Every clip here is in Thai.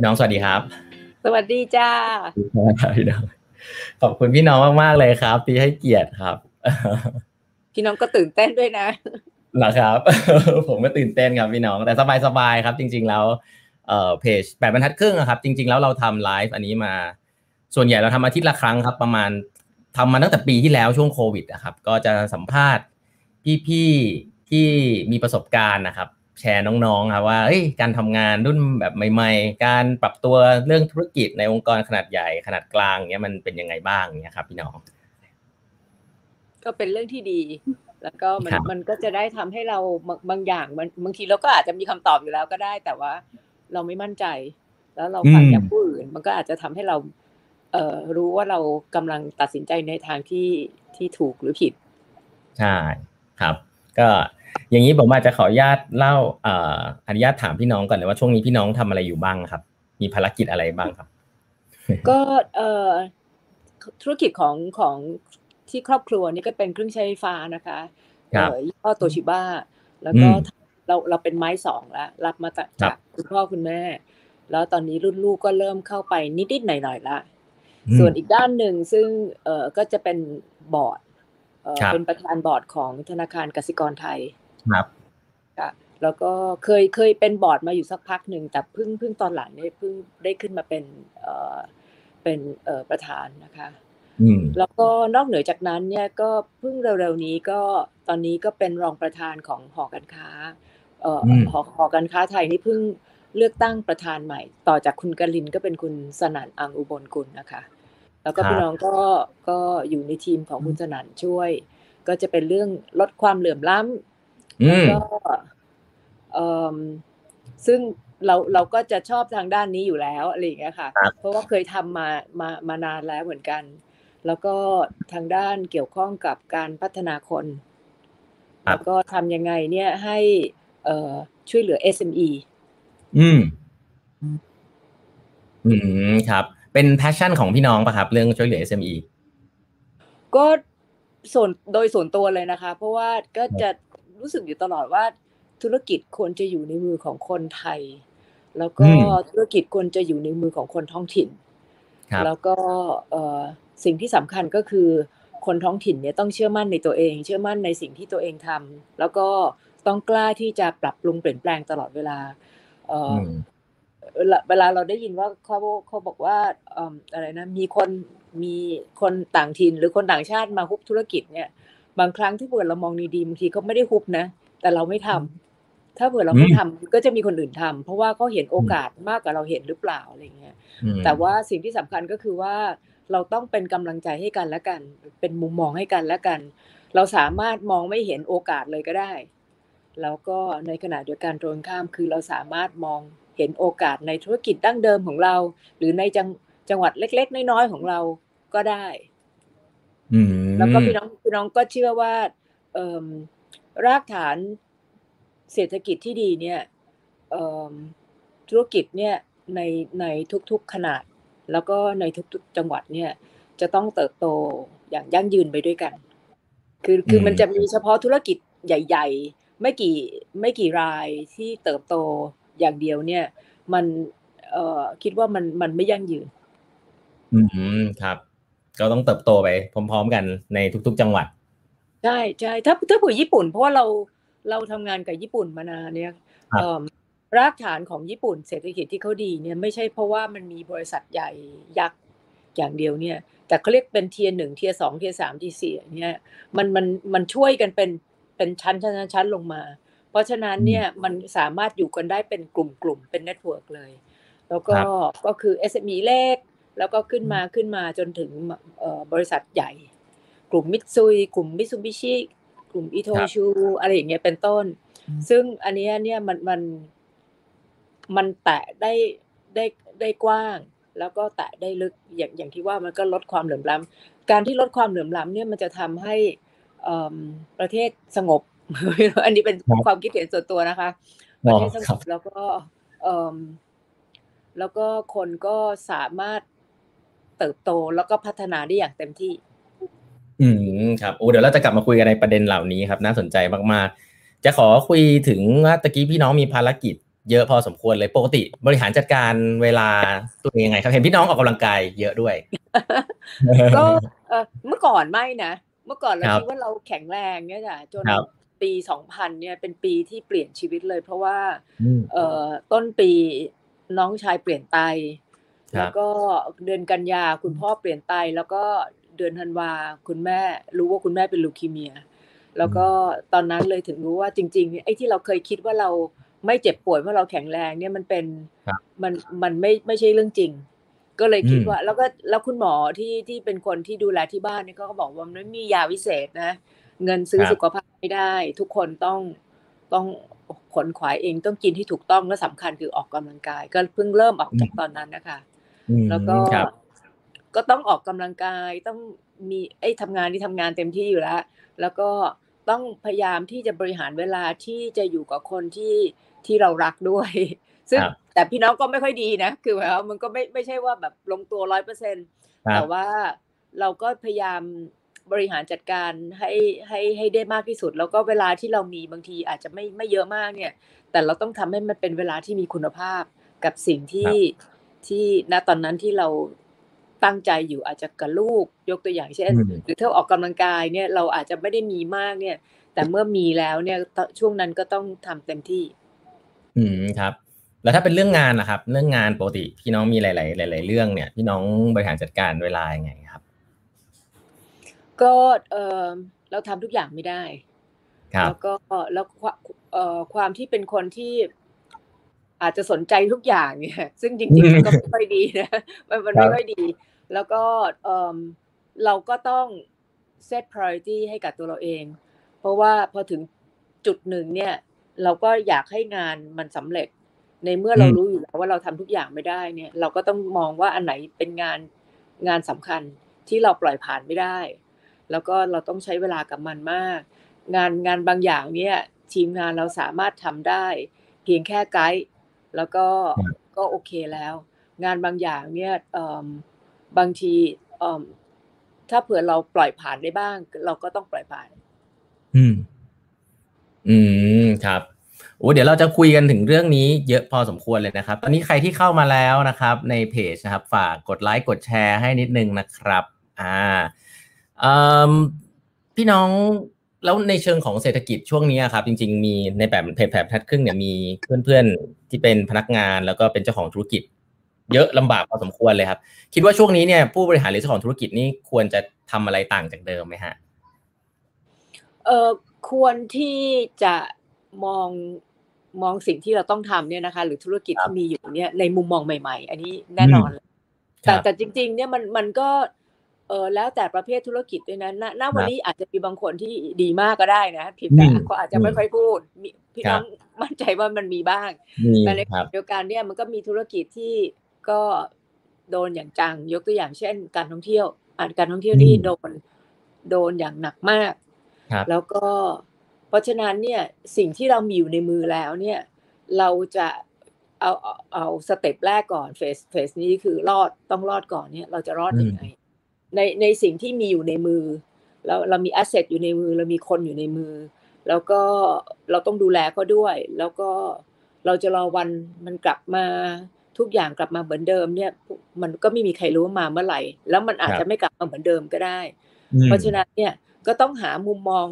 พี่น้องสวัสดีครับ สวัสดีจ้าพี่น้องขอบคุณพี่น้องมากๆเลยครับ ที่ให้เกียรติครับ พี่น้องก็ตื่นเต้นด้วยนะหรอครับ ผมก็ตื่นเต้นครับพี่น้อง แต่สบายๆครับ จริง ๆ แล้วเอ่อเพจแปดบรรทัดครึ่งครับ จริง ๆ แล้วเราทำไลฟ์อันนี้มา ส่วนใหญ่เราทำอาทิตย์ละครั้งครับ ประมาณทำมาตั้งแต่ปีที่แล้วช่วงโควิดนะครับ ก็จะสัมภาษณ์พี่ๆที่มีประสบการณ์นะครับ แชร์น้องๆครับว่าการทำงานรุ่นแบบใหม่ ๆ การปรับตัวเรื่องธุรกิจในองค์กรขนาดใหญ่ขนาดกลางเนี้ยมันเป็นยังไงบ้างเนี้ยครับ พี่น้อง ก็เป็นเรื่องที่ดี แล้วก็มันมันก็จะได้ทำให้เราบางอย่างมันบางทีเราก็อาจจะมีคำตอบอยู่แล้วก็ได้ แต่ว่าเราไม่มั่นใจ แล้วเราฟังจากผู้อื่น มันก็อาจจะทำให้เรา เอ่อรู้ว่าเรากำลังตัดสินใจในทางที่ที่ถูกหรือผิดใช่ครับ ก็ อย่างนี้ผมอาจจะขออนุญาตเล่าอนุญาตถามพี่น้องก่อนเลยว่าช่วงนี้พี่น้องทำอะไรอยู่บ้างครับ มีภารกิจอะไรบ้างครับ ก็เอ่อธุรกิจของของที่ครอบครัวนี่ก็เป็นเครื่องใช้ไฟฟ้านะคะเอ่อยี่ห้อโตชิบ้าแล้วก็เราเราเป็นไม้สองแล้วรับมาจากคุณพ่อคุณแม่ แล้วตอนนี้รุ่นลูกก็เริ่มเข้าไปนิดๆหน่อยๆละส่วนอีกด้านหนึ่งซึ่งเออก็จะเป็นบอร์ดเป็นประธานบอร์ดของธนาคารกสิกรไทย ครับแล้วก็เคยเคยเป็นบอร์ดมาอยู่สักพักหนึ่งแต่เพิ่งเพิ่งตอนหลังเนี่ยเพิ่งได้ขึ้นมาเป็นเออเป็นเออประธานนะคะแล้วก็นอกเหนือจากนั้นเนี่ยก็เพิ่งเร็วๆนี้ก็ตอนนี้ก็เป็นรองประธานของหอการค้าเอ่อหอหอการค้าไทยนี่เพิ่งเลือกตั้งประธานใหม่ ต่อจากคุณกลินก็เป็นคุณสนั่นอังอุบลกุลนะคะ แล้วก็พี่น้องก็ก็อยู่ในทีมของคุณสนั่นช่วย ก็จะเป็นเรื่องลดความเหลื่อมล้ำ แล้วก็เอ่อซึ่งเราเราก็จะชอบทางด้านนี้อยู่แล้วอะไรอย่างเงี้ยค่ะ เพราะว่าเคยทำมามามานานแล้วเหมือนกัน แล้วก็ทางด้านเกี่ยวข้องกับการพัฒนาคนแล้วก็ทำยังไงเนี่ยให้เอ่อช่วยเหลือ SME อืม อืมครับ เป็นแพชชั่นของพี่น้องป่ะครับ เรื่องช่วยเหลือ SME ก็ส่วนโดยส่วนตัวเลยนะคะ เพราะว่าก็จะ รู้สึกอยู่ตลอดว่าธุรกิจควรจะอยู่ในมือของคนไทย แล้วก็ธุรกิจควรจะอยู่ในมือของคนท้องถิ่น แล้วก็สิ่งที่สำคัญก็คือคนท้องถิ่นเนี่ยต้องเชื่อมั่นในตัวเอง เชื่อมั่นในสิ่งที่ตัวเองทำแล้วก็ต้องกล้าที่จะปรับปรุงเปลี่ยนแปลงตลอดเวลาเวลาเราได้ยินว่าเขาเขาบอกว่าอะไรนะมีคนมีคนต่างถิ่นหรือคนต่างชาติมาฮุบธุรกิจเนี่ย บางครั้งที่เผื่อเรามองดีๆบางทีเขาไม่ได้ฮุบนะ แต่เราไม่ทำถ้าเผื่อเราไม่ทำก็จะมีคนอื่นทำเพราะว่าเขาเห็นโอกาสมากกว่าเราเห็นหรือเปล่าอะไรเงี้ยแต่ว่าสิ่งที่สำคัญก็คือว่าเราต้องเป็นกำลังใจให้กันและกัน เป็นมุมมองให้กันและกัน เราสามารถมองไม่เห็นโอกาสเลยก็ได้ แล้วก็ในขณะเดียวกันตรงข้ามคือเราสามารถมองเห็นโอกาสในธุรกิจดั้งเดิมของเรา หรือในจังจังหวัดเล็ก ๆ น้อยๆของเราก็ได้ แล้วก็พี่น้องพี่น้องก็เชื่อว่าเอรากฐานเศรษฐกิจที่ดีเนี่ยธุรกิจเนี่ยในในทุกๆขนาด แล้วก็ในทุกๆจังหวัดเนี่ยจะต้องเติบโตอย่างยั่งยืนไปด้วยกัน คือคือมันจะมีเฉพาะธุรกิจใหญ่ ๆ ไม่กี่ไม่กี่รายที่เติบโตอย่างเดียวเนี่ย มันเอ่อคิดว่ามันมันไม่ยั่งยืน อืมครับ ก็ต้องเติบโตไปพร้อม ๆ กันในทุก ๆ จังหวัดใช่ใช่ถ้าถ้าผู้ญี่ปุ่น เพราะว่าเราเราทำงานกับญี่ปุ่นมานานเนี่ยรากฐานของญี่ปุ่นเศรษฐกิจที่เขาดีเนี่ยไม่ใช่เพราะว่ามันมีบริษัทใหญ่ยักษ์อย่างเดียวเนี่ย แต่เขาเรียกเป็น tier หนึ่ง tier สอง tier สาม tier สี่เนี่ยมันมันมันช่วยกันเป็นเป็นชั้นชั้นชั้นลงมา เพราะฉะนั้นเนี่ยมันสามารถอยู่กันได้เป็นกลุ่มกลุ่มเป็น network เลย แล้วก็ก็คือ SME เล็ก แล้วก็ขึ้นมาขึ้นมาจนถึงบริษัทใหญ่ กลุ่มมิตซุย กลุ่มมิซูบิชิกลุ่มอิโทชูอะไรอย่างเงี้ยเป็นต้น ซึ่งอันนี้เนี่ยมันมันมันแตะได้ได้ได้กว้าง แล้วก็แตะได้ลึกอย่างอย่างที่ว่ามันก็ลดความเหลื่อมล้ำการที่ลดความเหลื่อมล้ำเนี่ยมันจะทำให้ประเทศสงบ อันนี้เป็นความคิดเห็นส่วนตัวนะคะ ประเทศสงบแล้วก็แล้วก็คนก็สามารถ เติบโตแล้วก็พัฒนาได้อย่างเต็มที่ อืมครับโอ้เดี๋ยวเราจะกลับมาคุยกันในประเด็นเหล่านี้ครับ น่าสนใจมากๆ จะขอคุยถึงว่าตะกี้พี่น้องมีภารกิจเยอะพอสมควรเลยปกติบริหารจัดการเวลาตัวเองยังไงครับ เห็นพี่น้องออกกำลังกายเยอะด้วยก็เออเมื่อก่อนไม่นะเมื่อก่อนเราครับคิดว่าเราแข็งแรงเนี่ยจ้ะจนครับปีสองพันเนี่ยเป็นปีที่เปลี่ยนชีวิตเลย เพราะว่าอืมเอ่อต้นปีน้องชายเปลี่ยนไตครับ แล้วก็เดือนกันยาคุณพ่อเปลี่ยนไตแล้วก็เดือนธันวาคุณแม่รู้ว่าคุณแม่เป็นลูคีเมีย แล้วก็ตอนนั้นเลยถึงรู้ว่าจริงๆเนี่ยไอ้ที่เราเคยคิดว่าเราไม่เจ็บป่วยเพราะเราแข็งแรงเนี่ยมันเป็นครับมันมันไม่ไม่ใช่เรื่องจริง ก็เลยคิดอืมว่า แล้วก็แล้วคุณหมอที่ที่เป็นคนที่ดูแลที่บ้านเนี่ยก็บอกว่ามันไม่มียาวิเศษนะ เงินซื้อครับสุขภาพไม่ได้ ทุกคนต้องต้องขนขวายเองต้องกินที่ถูกต้องและสำคัญคือออกกำลังกาย ก็เพิ่งเริ่มออกจากตอนนั้นนะคะอืม แล้วก็ครับก็ต้องออกกำลังกายต้องมีไอ้ทำงานที่ทำงานเต็มที่อยู่แล้ว แล้วก็ต้องพยายามที่จะบริหารเวลาที่จะอยู่กับคนที่ที่เรารักด้วย ซึ่งครับแต่พี่น้องก็ไม่ค่อยดีนะ คือแบบว่ามันก็ไม่ไม่ใช่ว่าแบบลงตัวร้อยเปอร์เซ็นครับแต่ว่าเราก็พยายามบริหารจัดการให้ให้ให้ได้มากที่สุด แล้วก็เวลาที่เรามีบางทีอาจจะไม่ไม่เยอะมากเนี่ย แต่เราต้องทำให้มันเป็นเวลาที่มีคุณภาพกับสิ่งที่ ที่ณตอนนั้นที่เราตั้งใจอยู่อาจจะกับลูกยกตัวอย่างเช่นอืมหรือถ้าออกกำลังกายเนี่ยเราอาจจะไม่ได้มีมากเนี่ย แต่เมื่อมีแล้วเนี่ยช่วงนั้นก็ต้องทำเต็มที่ อืมครับ แล้วถ้าเป็นเรื่องงานนะครับ เรื่องงานปกติพี่น้องมีหลาย ๆ หลาย ๆ เรื่องเนี่ยพี่น้องบริหารจัดการเวลายังไงครับ ก็เออเราทำทุกอย่างไม่ได้ครับแล้วก็แล้วความเอ่อความที่เป็นคนที่ อาจจะสนใจทุกอย่างเนี่ย ซึ่งจริงๆมันก็ไม่ค่อยดีนะมันมันครัไม่บค่อยดี แล้วก็เอิ่มเราก็ต้อง set priority ให้กับตัวเราเอง เพราะว่าพอถึงจุดหนึ่งเนี่ย เราก็อยากให้งานมันสำเร็จ ในเมื่อเรารู้อยู่แล้วว่าเราทำทุกอย่างไม่ได้เนี่ย เราก็ต้องมองว่าอันไหนเป็นงานงานสำคัญที่เราปล่อยผ่านไม่ได้ แล้วก็เราต้องใช้เวลากับมันมาก งานงานบางอย่างเนี่ย ทีมงานเราสามารถทำได้ เพียงแค่ไกด์ แล้วก็ครับก็โอเคแล้ว งานบางอย่างเนี่ยเอิ่มบางทีเอิ่มถ้าเผื่อเราปล่อยผ่านได้บ้าง เราก็ต้องปล่อยผ่าน อืม อืมครับโอ้เดี๋ยวเราจะคุยกันถึงเรื่องนี้เยอะพอสมควรเลยนะครับ ตอนนี้ใครที่เข้ามาแล้วนะครับ ในเพจนะครับ ฝากกดไลค์กดแชร์ให้นิดนึงนะครับ อ่าเอ่มพี่น้อง แล้วในเชิงของเศรษฐกิจช่วงนี้ครับ จริง ๆ มีในแบบเพจแผบทัดครึ่งเนี่ยมีเพื่อนๆ ที่เป็นพนักงานแล้วก็เป็นเจ้าของธุรกิจ เยอะลำบากพอสมควรเลยครับ คิดว่าช่วงนี้เนี่ยผู้บริหารหรือเจ้าของธุรกิจนี่ควรจะทำอะไรต่างจากเดิมไหมฮะเออควรที่จะมองมองสิ่งที่เราต้องทำเนี่ยนะคะ หรือธุรกิจครับที่มีอยู่เนี่ยในมุมมองใหม่ ๆ อันนี้แน่นอนเลยคแต่รับแต่จริง ๆ เนี่ยมันมันก็ เออแล้วแต่ประเภทธุรกิจด้วยนะณณวันนี้อาจจะมีบางคนที่ดีมากก็ได้นะผิดแต่อืมเขาอาจจะไม่ค่อยพูดมีพี่ครัน้อบงมั่นใจว่ามันมีบ้างมีแต่ในครับเดียวกันเนี่ยมันก็มีธุรกิจที่ก็โดนอย่างจังยกตัวอย่างเช่น การท่องเที่ยวอ่านการท่องเที่ยวนี่อืมโดนโดนอย่างหนักมากครับแล้วก็เพราะฉะนั้นเนี่ยสิ่งที่เรามีอยู่ในมือแล้วเนี่ย เราจะเอาเอาเอาสเต็ปแรกก่อนเฟสเฟสนี้คือรอดต้องรอดก่อนเนี่ย เราจะรอดยังไง ในในสิ่งที่มีอยู่ในมือเราเรามีแอสเซทอยู่ในมือ เรามีคนอยู่ในมือ แล้วก็เราต้องดูแลเขาด้วย แล้วก็เราจะรอวันมันกลับมาทุกอย่างกลับมาเหมือนเดิมเนี่ย มันก็ไม่มีใครรู้ว่ามาเมื่อไหร่ แล้วมันอาจครัจะบไม่กลับมาเหมือนเดิมก็ได้อืมเพราะฉะนั้นเนี่ยก็ต้องหามุมมอง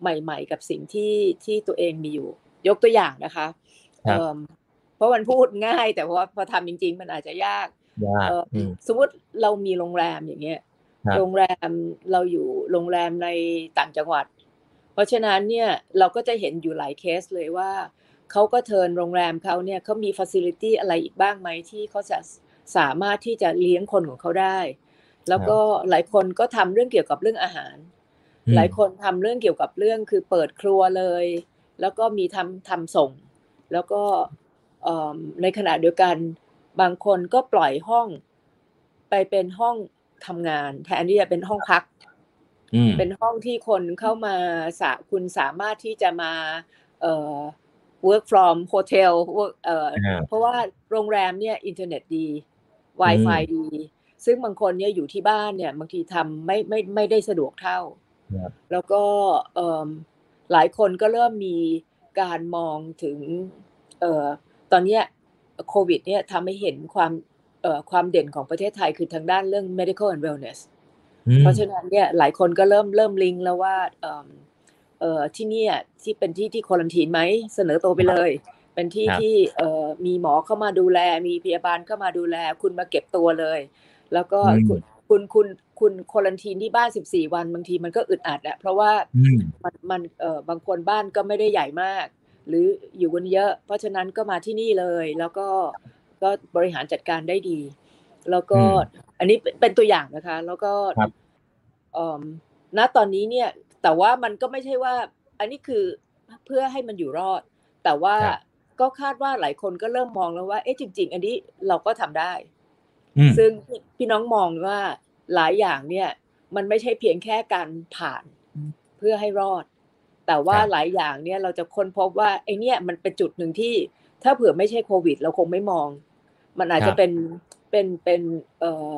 ใหม่ ๆ กับสิ่งที่ที่ตัวเองมีอยู่ ยกตัวอย่างนะคะครับเอิ่มเพราะมันพูดง่าย แต่ว่าพอทำจริง ๆ มันอาจจะยากยากเอ่อออืมสมมติเรามีโรงแรมอย่างเงี้ยครับ โรงแรมเราอยู่โรงแรมในต่างจังหวัด เพราะฉะนั้นเนี่ยเราก็จะเห็นอยู่หลายเคสเลยว่าเขาก็ turn โรงแรมเขาเนี่ยเขามี facility อะไรอีกบ้างไหมที่เขาจะสามารถที่จะเลี้ยงคนของเขาได้ แล้วก็หลายคนก็ทำเรื่องเกี่ยวกับเรื่องอาหารอืมหลายคนทำเรื่องเกี่ยวกับเรื่องคือเปิดครัวเลย แล้วก็มีทำทำส่ง แล้วก็เอิ่มในขณะเดียวกันบางคนก็ปล่อยห้องไปเป็นห้อง ทำงาน แทนที่จะเป็นห้องพักอืมเป็นห้องที่คนเข้ามาสาคุณสามารถที่จะมา เอ่อ work from hotel work เอ่ออ่าเพราะว่าโรงแรมเนี่ยอินเทอร์เน็ตดี Wi-Fi ดี ซึ่งบางคนเนี่ยอยู่ที่บ้านเนี่ย บางทีทำไม่ไม่ไม่ได้สะดวกเท่าครับแล้วก็เอิ่มหลายคนก็เริ่มมีการมองถึงเอ่อตอนเนี้ยโควิด เนี่ยทำให้เห็นความเอ่อ ความเด่นของประเทศไทยคือทางด้านเรื่อง medical and wellness เพราะฉะนั้นเนี่ยหลายคนก็เริ่มเริ่มลิงก์แล้วว่าเอ่อเอ่อที่เนี่ยที่เป็นที่ที่ควอลันทีนไหมเสนอตัวไปเลย เป็นที่ครับที่เอ่อมีหมอเข้ามาดูแล มีพยาบาลเข้ามาดูแล คุณมาเก็บตัวเลย แล้วก็อืมคุณคุณคุณคุณควอลันทีนที่บ้าน 14 วันบางทีมันก็อึดอัดอะเพราะว่าอืมมันมันเอ่อบางคนบ้านก็ไม่ได้ใหญ่มาก หรืออยู่กันเยอะ เพราะฉะนั้นก็มาที่นี่เลยแล้วก็ ก็บริหารจัดการได้ดี แล้วก็อืมอันนี้เป็นเป็นตัวอย่างนะคะ แล้วก็ครับเอ่อณตอนนี้เนี่ย แต่ว่ามันก็ไม่ใช่ว่า อันนี้คือเพื่อให้มันอยู่รอด แต่ว่าครับก็คาดว่าหลายคนก็เริ่มมองแล้วว่า เอ๊ะจริง ๆ อันนี้เราก็ทำได้อืมซึ่งพี่น้องมองว่าหลายอย่างเนี่ย มันไม่ใช่เพียงแค่การผ่านเพื่อให้รอด แต่ว่าครับหลายอย่างเนี่ยเราจะค้นพบว่าไอ้เนี่ยมันเป็นจุดหนึ่งที่ ถ้าเผื่อไม่ใช่โควิด เราคงไม่มอง มันอาจครัจะบเป็นเป็นเป็นเอ่อ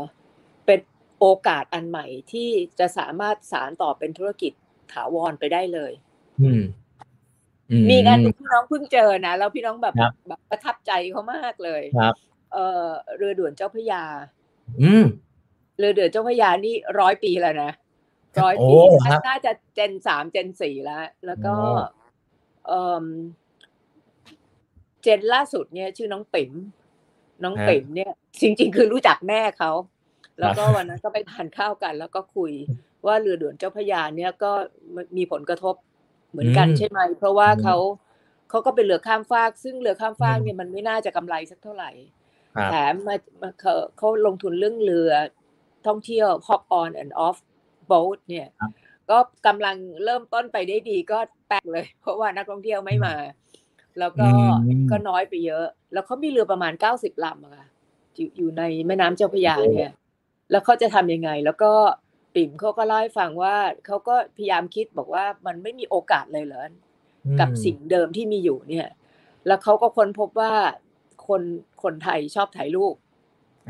เป็นโอกาสอันใหม่ที่จะสามารถสารต่อเป็นธุรกิจถาวรไปได้เลย อืมอืมีงานหนึ่งพี่น้องเพิ่งเจอนะแล้วพี่น้องแบบครับแบบประทับใจเขามากเลยครับ เออเรือด่วนเจ้าพระยา อืมเรือเดือดเจ้าพระยานี่ร้อยปีแล้วนะร้อยโอ้ปีครับน่าจะเจนสามเจนสี่แล้ว แล้วก็โอ้เอ่ม เจนล่าสุดเนี่ย ชื่อน้องปิ๋มน้องฮะปิ๋มเนี่ย จริง ๆ คือรู้จักแม่เขา แล้วก็ครับวันนั้นก็ไปทานข้าวกัน แล้วก็คุยว่าเรือด่วนเจ้าพระยาเนี่ยก็มีผลกระทบเหมือนกันอืมใช่ไหม เพราะว่าอืมเขาเขาก็เป็นเรือข้ามฟาก ซึ่งเรือข้ามฟากอืมเนี่ยมันไม่น่าจะกำไรสักเท่าไหร่ครับแถมมามาเขาเขาลงทุนเรื่องเรือท่องเที่ยว hop on and off boat เนี่ยครับก็กำลังเริ่มต้นไปได้ดีก็แปลกเลย เพราะว่านักท่องเที่ยวไม่มา แล้วก็อืมก็น้อยไปเยอะ แล้วเขามีเรือประมาณเก้าสิบลำอะค่ะอยู่อยู่ในแม่น้ำเจ้าพระยาเนี่ย แล้วเขาจะทำยังไง แล้วก็ปิ่มเขาก็เล่าให้ฟังว่าเขาก็พยายามคิดบอกว่ามันไม่มีโอกาสเลยเหรอกับสิ่งเดิมที่มีอยู่เนี่ย แล้วเขาก็ค้นพบว่าคนคนไทยชอบถ่ายรูป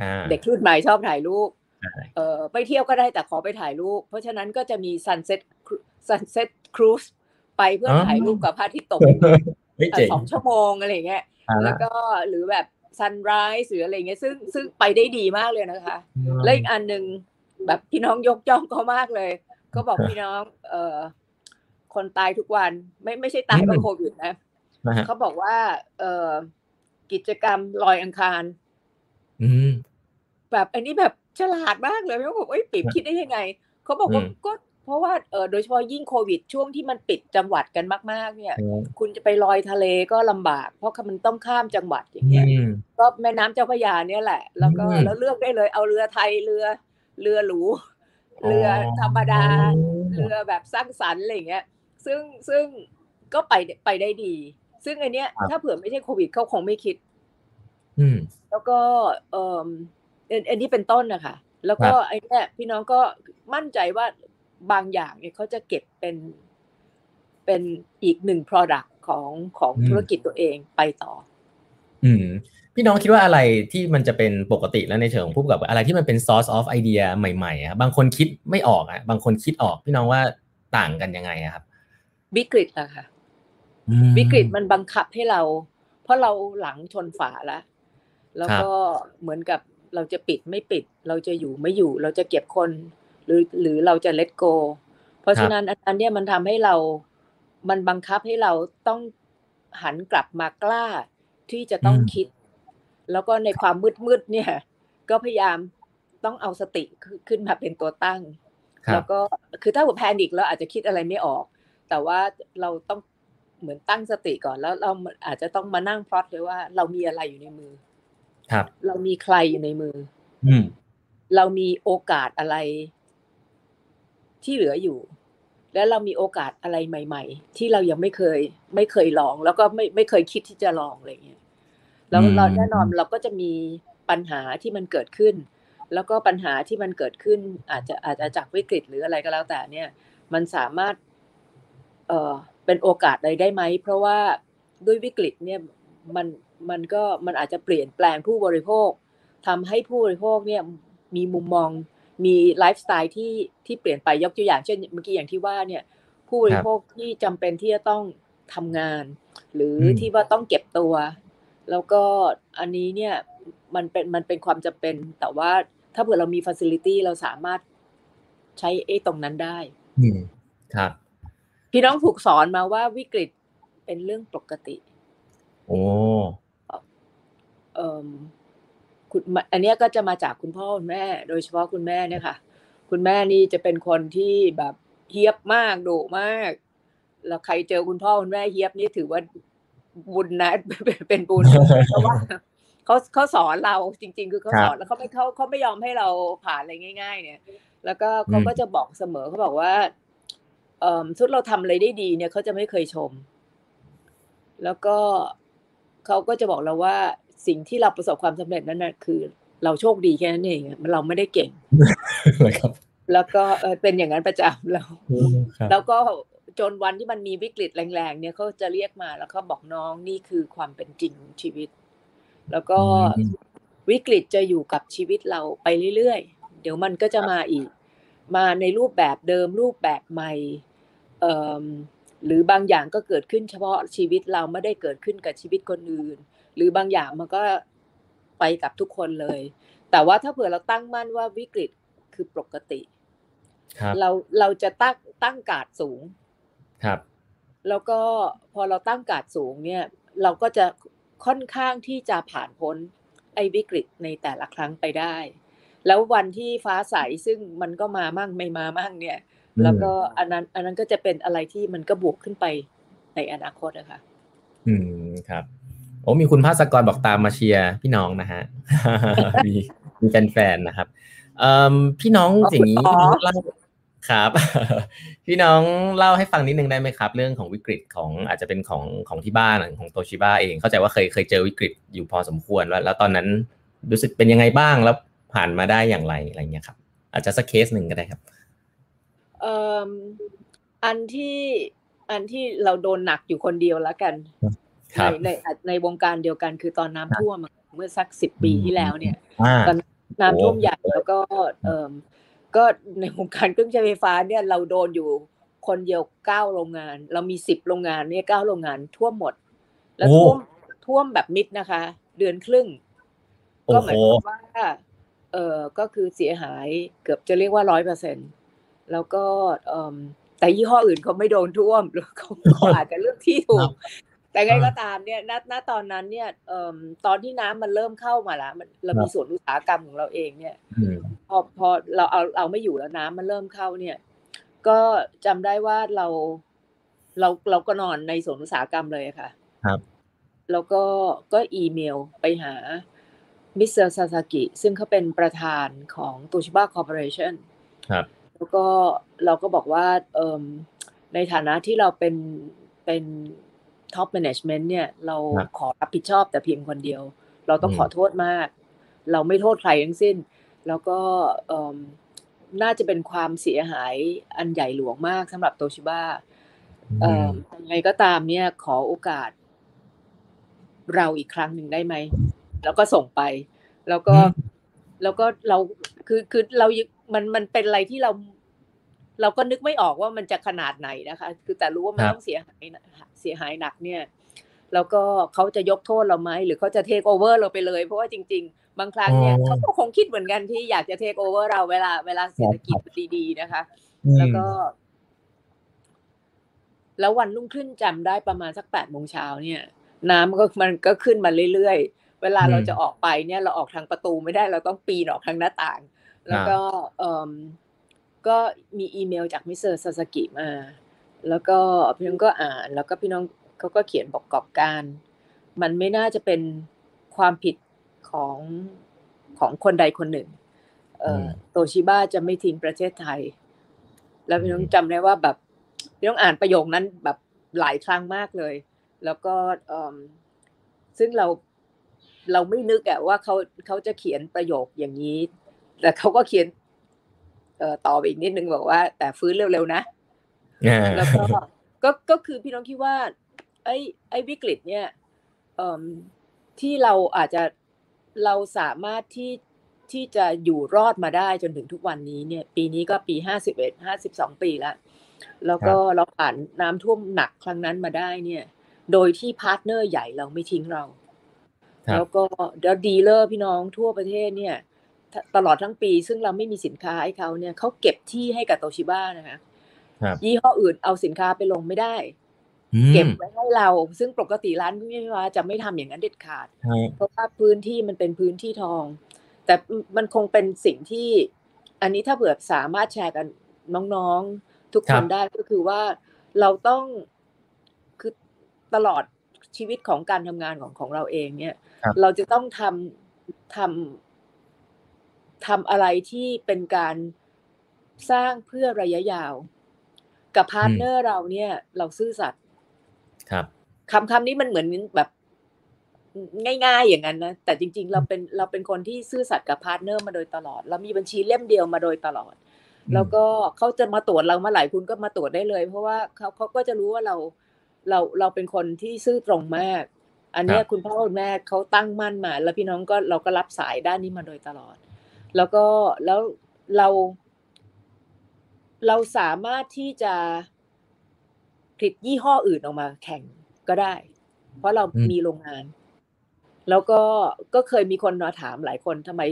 อ่าเด็กรุ่นใหม่ชอบถ่ายรูปใช่เออไปเที่ยวก็ได้แต่ขอไปถ่ายรูป เพราะฉะนั้นก็จะมี sunset cru- sunset cruise ไปเพื่อออถ่ายรูปกับพระอาทิตย์ตก เฮ้ยเอ่อเจ๋งสองชั่วโมงอะไรอย่างเงี้ยอ่าแล้วก็หรือแบบ sunrise หรืออะไรเงี้ยซึ่งซึ่งไปได้ดีมากเลยนะคะ แล้วอีกอันหนึ่งแบบพี่น้องยกย่องเขามากเลย ก็บอกพี่น้อง เอ่อคนตายทุกวันไม่ไม่ใช่ตายเพราะโควิดนะนะฮะเขาบอกว่า เอ่อกิจกรรมลอยอังคารอืมแบบอันนี้แบบฉลาดมากเลยเขาบอกเอ้ยปิ่มครับคิดได้ยังไงเขาบอกว่าอืมก็ เพราะว่าเออโดยเฉพาะยิ่งโควิด ช่วงที่มันปิดจังหวัดกันมาก ๆ เนี่ยอืมคุณจะไปลอยทะเลก็ลำบาก เพราะมันต้องข้ามจังหวัดอย่างเงี้ยอืมก็แม่น้ำเจ้าพระยาเนี่ยแหละ แล้วก็อืมแล้วเลือกได้เลยเอาเรือไทยเรือเรือหรูเรือธรรมดาเรือแบบสร้างสรรค์อะไรอย่างเงี้ย ซึ่งซึ่งก็ไปไปได้ดี ซึ่งอันเนี้ยครับถ้าเผื่อไม่ใช่โควิดเขาคงไม่คิด อืมแล้วก็เอ่ออันอันนี้เป็นต้นนะคะแล้วก็ครับไอ้เนี่ยพี่น้องก็มั่นใจว่า บางอย่างเนี่ยเขาจะเก็บเป็นเป็นอีกหนึ่ง product ของของธุรกิจตัวเองไปต่อ อืมพี่น้องคิดว่าอะไรที่มันจะเป็นปกติแล้วในเชิงของผู้ประกอบการอะไรที่มันเป็น source of idea ใหม่ๆอะบางคนคิดไม่ออกอะ บางคนคิดออก พี่น้องว่าต่างกันยังไงอะครับวิกฤตอะค่ะอืมวิกฤตมันบังคับให้เรา เพราะเราหลังชนฝาแล้วแล้วก็เหมือนกับเราจะปิดไม่ปิด เราจะอยู่ไม่อยู่ เราจะเก็บคน หรือหรือเราจะ let go เพราะฉะนั้นอันอันเนี้ยมันทำให้เรา มันบังคับให้เราต้องหันกลับมากล้าที่จะต้องอืมคิด แล้วก็ในความมืดมืดๆเนี่ย ก็พยายามต้องเอาสติขึ้นขึ้นมาเป็นตัวตั้งครัแล้บวก็คือถ้าผมแพนิคแล้วอาจจะคิดอะไรไม่ออก แต่ว่าเราต้องเหมือนตั้งสติก่อนแล้วเราอาจจะต้องมานั่งพลอตเลยว่าเรามีอะไรอยู่ในมือ ครับ เรามีใครอยู่ในมือ อืมเรามีโอกาสอะไร ที่เหลืออยู่ และเรามีโอกาสอะไรใหม่ ๆ ที่เรายังไม่เคยไม่เคยลอง แล้วก็ไม่ไม่เคยคิดที่จะลองอะไรเงี้ยแล้วอืมเราแน่นอนเราก็จะมีปัญหาที่มันเกิดขึ้น แล้วก็ปัญหาที่มันเกิดขึ้น อาจจะอาจจะจากวิกฤตหรืออะไรก็แล้วแต่เนี่ย มันสามารถ เอ่อเป็นโอกาสอะไรได้ไหม เพราะว่าด้วยวิกฤตเนี่ยมันมันก็มันอาจจะเปลี่ยนแปลงผู้บริโภคทำให้ผู้บริโภคเนี่ยมีมุมมอง มีไลฟ์สไตล์ที่ที่เปลี่ยนไปยกตัวอย่างเช่นเมื่อกี้อย่างที่ว่าเนี่ย ผู้บริโภคที่จำเป็นที่จะต้องทำงาน หรืออมที่ว่าต้องเก็บตัว แล้วก็อันนี้เนี่ยมันเป็นมันเป็นความจำเป็น แต่ว่าถ้าเผื่อเรามี facility เราสามารถใช้ไอ้ตรงนั้นได้อืมครับ พี่น้องถูกสอนมาว่าวิกฤตเป็นเรื่องปกติ โอ้เอ่อ คุณอันนี้ก็จะมาจากคุณพ่อคุณแม่ โดยเฉพาะคุณแม่เนี่ยค่ะ คุณแม่นี่จะเป็นคนที่แบบเฮียบมากดุมาก แล้วใครเจอคุณพ่อคุณแม่เฮียบนี่ถือว่าบุญนะเป็นบุญเพราะว่าเขาเขาสอนเราจริง ๆ คือเขาสอนแล้วเขาไม่เขาเขาไม่ยอมให้เราผ่านอะไรง่าย ๆ เนี่ย แล้วก็เขาก็จะบอกเสมอเขาบอกว่า เออสุดเราทำอะไรได้ดีเนี่ยเขาจะไม่เคยชม แล้วก็เขาก็จะบอกเราว่า สิ่งที่เราประสบความสำเร็จนั้นนะคือ เราโชคดีแค่นั้นเองมันเราไม่ได้เก่งครับ แล้วก็เออเป็นอย่างนั้นประจำแล้วครับแล้วก็จนวันที่มันมีวิกฤตแรงๆ เนี่ยเขาจะเรียกมาแล้วเขาบอกน้องนี่คือความเป็นจริงของชีวิต แล้วก็อืมวิกฤตจะอยู่กับชีวิตเราไปเรื่อยๆ เดี๋ยวมันก็จะมาอีก มาในรูปแบบเดิมรูปแบบใหม่เอ่มหรือบางอย่างก็เกิดขึ้นเฉพาะชีวิตเราไม่ได้เกิดขึ้นกับชีวิตคนอื่น หรือบางอย่างมันก็ไปกับทุกคนเลย แต่ว่าถ้าเผื่อเราตั้งมั่นว่าวิกฤตคือปกติครับเราเราจะตั้งตั้งการ์ดสูงครับ แล้วก็พอเราตั้งการ์ดสูงเนี่ย เราก็จะค่อนข้างที่จะผ่านพ้นไอ้วิกฤตในแต่ละครั้งไปได้ แล้ววันที่ฟ้าใสซึ่งมันก็มามั่งไม่มามั่งเนี่ยอืมแล้วก็อันนั้น อันนั้นก็จะเป็นอะไรที่มันก็บวกขึ้นไปในอนาคตนะคะอืมครับ โอ้มีคุณภาสกรบอกตามมาเชียร์พี่น้องนะฮะมีมีแฟนๆนะครับเอ่อพี่น้องขอบคุณสิ่างนี้หมอเล่าครับ พี่น้องเล่าให้ฟังนิดนึงได้ไหมครับ เรื่องของวิกฤตของอาจจะเป็นของของที่บ้านของโตชิบ้าเองเข้าใจว่าเคยเคยเจอวิกฤตอยู่พอสมควรแล้วแล้วตอนนั้นรู้สึกเป็นยังไงบ้างแล้วผ่านมาได้อย่างไรอะไรเงี้ยครับ อาจจะสักเคสหนึ่งก็ได้ครับเอ่มอันที่อันที่เราโดนหนักอยู่คนเดียวแล้วกันครั ในบในในวงการเดียวกันคือตอนน้ำท่วมอะเมื่อสักสิบปีที่แล้วเนี่ยอ่าตอนน้ำท่วมโอ้ใหญ่แล้วก็เอ่มก็ในวงการเครื่องใช้ไฟฟ้าเนี่ยเราโดนอยู่คนเดียวเก้าโรงงาน เรามีสิบโรงงานเนี่ยเก้าโรงงานท่วมหมด แล้วท่วมท่วมแบบมิดนะคะ เดือนครึ่งโอ้ก็หโหมายความว่าเออก็คือเสียหายเกือบจะเรียกว่าร้อยเปอร์เซ็นแล้วก็เอมแต่ยี่ห้ออื่นเขาไม่โดนท่วมหรือเขาเขาอาจจะเลือกที่ถูก แต่ไงก็ตามเนี่ยณณตอนนั้นเนี่ยเอ่มตอนที่น้ำมันเริ่มเข้ามาแล้วมันเรามีสวนอุตสาหกรรมของเราเองเนี่ยอืมพอพอเราเอาเอาไม่อยู่แล้วน้ำมันเริ่มเข้าเนี่ย ก็จำได้ว่าเราเราเราก็นอนในสวนอุตสาหกรรมเลยอะค่ะ ครับ แล้วก็ก็อีเมลไปหามิสเตอร์ซาซากิซึ่งเขาเป็นประธานของ Toshiba Corporation ครับ แล้วก็เราก็บอกว่าเอิ่มในฐานะที่เราเป็นเป็น ท็อปแมネจเมนต์เนี่ยเราครับขอรับผิดชอบแต่เพียงคนเดียว เราต้องอืมขอโทษมาก เราไม่โทษใครทั้งสิ้น แล้วก็เอิ่มน่าจะเป็นความเสียหายอันใหญ่หลวงมากสำหรับโตชิบ้าเอ่อยังไงก็ตามเนี่ยขอโอกาส เราอีกครั้งหนึ่งได้ไหม แล้วก็ส่งไป แล้วก็อืมแล้วก็เราคือคือเรายังมันมันเป็นอะไรที่เรา เราก็นึกไม่ออกว่ามันจะขนาดไหนนะคะ คือแต่รู้ว่ามันครับต้องเสียหายหนักเสียหายหนักเนี่ย แล้วก็เขาจะยกโทษเราไหมหรือเขาจะเทคโอเวอร์เราไปเลย เพราะว่าจริง ๆ บางครั้งเนี่ยอ๋อเขาก็คงคิดเหมือนกันที่อยากจะเทคโอเวอร์เราเวลาเวลาเศรษฐกิจดีๆนะคะ แล้วก็ แล้ววันรุ่งขึ้นจำได้ประมาณสักแปดโมงเช้าเนี่ย น้ำมันก็มันก็ขึ้นมาเรื่อยๆ เวลาเราอืมจะออกไปเนี่ย เราออกทางประตูไม่ได้เราต้องปีนออกทางหน้าต่าง แล้วก็เอ่ม ก็มีอีเมลจากมิสเตอร์ซาซากิมา แล้วก็พี่น้องก็อ่าน แล้วก็พี่น้องเขาก็เขียนว่ากอบกาญจน์ มันไม่น่าจะเป็นความผิดของของคนใดคนหนึ่งเอ่ออมโตชิบ้าจะไม่ทิ้งประเทศไทย แล้วพี่น้องจำได้ว่าแบบพี่น้องอ่านประโยคนั้นแบบหลายครั้งมากเลย แล้วก็เอิ่มซึ่งเราเราไม่นึกอะว่าเขาเขาจะเขียนประโยคอย่างนี้ แต่เขาก็เขียนเอ่อ ต่อไปอีกนิดนึงบอกว่า แต่ฟื้นเร็วๆนะอ่าแล้วก็ก็ก็คือพี่น้องคิดว่า ไอ้ไอ้วิกฤตเนี่ยเอิ่มที่เราอาจจะเราสามารถที่ที่จะอยู่รอดมาได้จนถึงทุกวันนี้เนี่ย ปีนี้ก็ปีห้าสิบเอ็ดห้าสิบสองปีแล้ว แล้วก็เราผ่านน้ำท่วมหนักครั้งนั้นมาได้เนี่ย โดยที่ partner ใหญ่เราไม่ทิ้งเรา แล้วก็เดี๋ยว dealer พี่น้องทั่วประเทศเนี่ย ตลอดทั้งปี ซึ่งเราไม่มีสินค้าให้เขาเนี่ยเขาเก็บที่ให้กับโตชิบ้านะคะครับยี่ห้ออื่นเอาสินค้าไปลงไม่ได้อืมเก็บไว้ให้เรา ซึ่งปกติร้านพี่ไม่ว่าจะไม่ทำอย่างนั้นเด็ดขาดใช่เพราะว่าพื้นที่มันเป็นพื้นที่ทอง แต่มันคงเป็นสิ่งที่ อันนี้ถ้าเผื่อสามารถแชร์กันน้องๆทุกคนได้ก็คือว่าเราต้องคือตลอดชีวิตของการทำงานของของเราเองเนี่ยครับเราจะต้องทำทำ ทำอะไรที่เป็นการสร้างเพื่อระยะยาว กับ partner เราเนี่ย เราซื่อสัตย์ครับคำคำนี้มันเหมือนแบบง่ายๆอย่างนั้นนะแต่จริง ๆ เราเป็นเราเป็นคนที่ซื่อสัตย์กับ partner มาโดยตลอด เรามีบัญชีเล่มเดียวมาโดยตลอดอืมแล้วก็เขาจะมาตรวจเราเมื่อไหร่คุณก็มาตรวจได้เลย เพราะว่าเขาเขาก็จะรู้ว่าเราเราเราเป็นคนที่ซื่อตรงมาก อันเนี้ยคุณพ่อคุณแม่เขาตั้งมั่นมา แล้วพี่น้องก็เราก็รับสายด้านนี้มาโดยตลอด แล้วก็แล้วเราเราสามารถที่จะผลิตยี่ห้ออื่นออกมาแข่งก็ได้ เพราะเราอืมมีโรงงาน แล้วก็ก็เคยมีคนมาถามหลายคนทำไม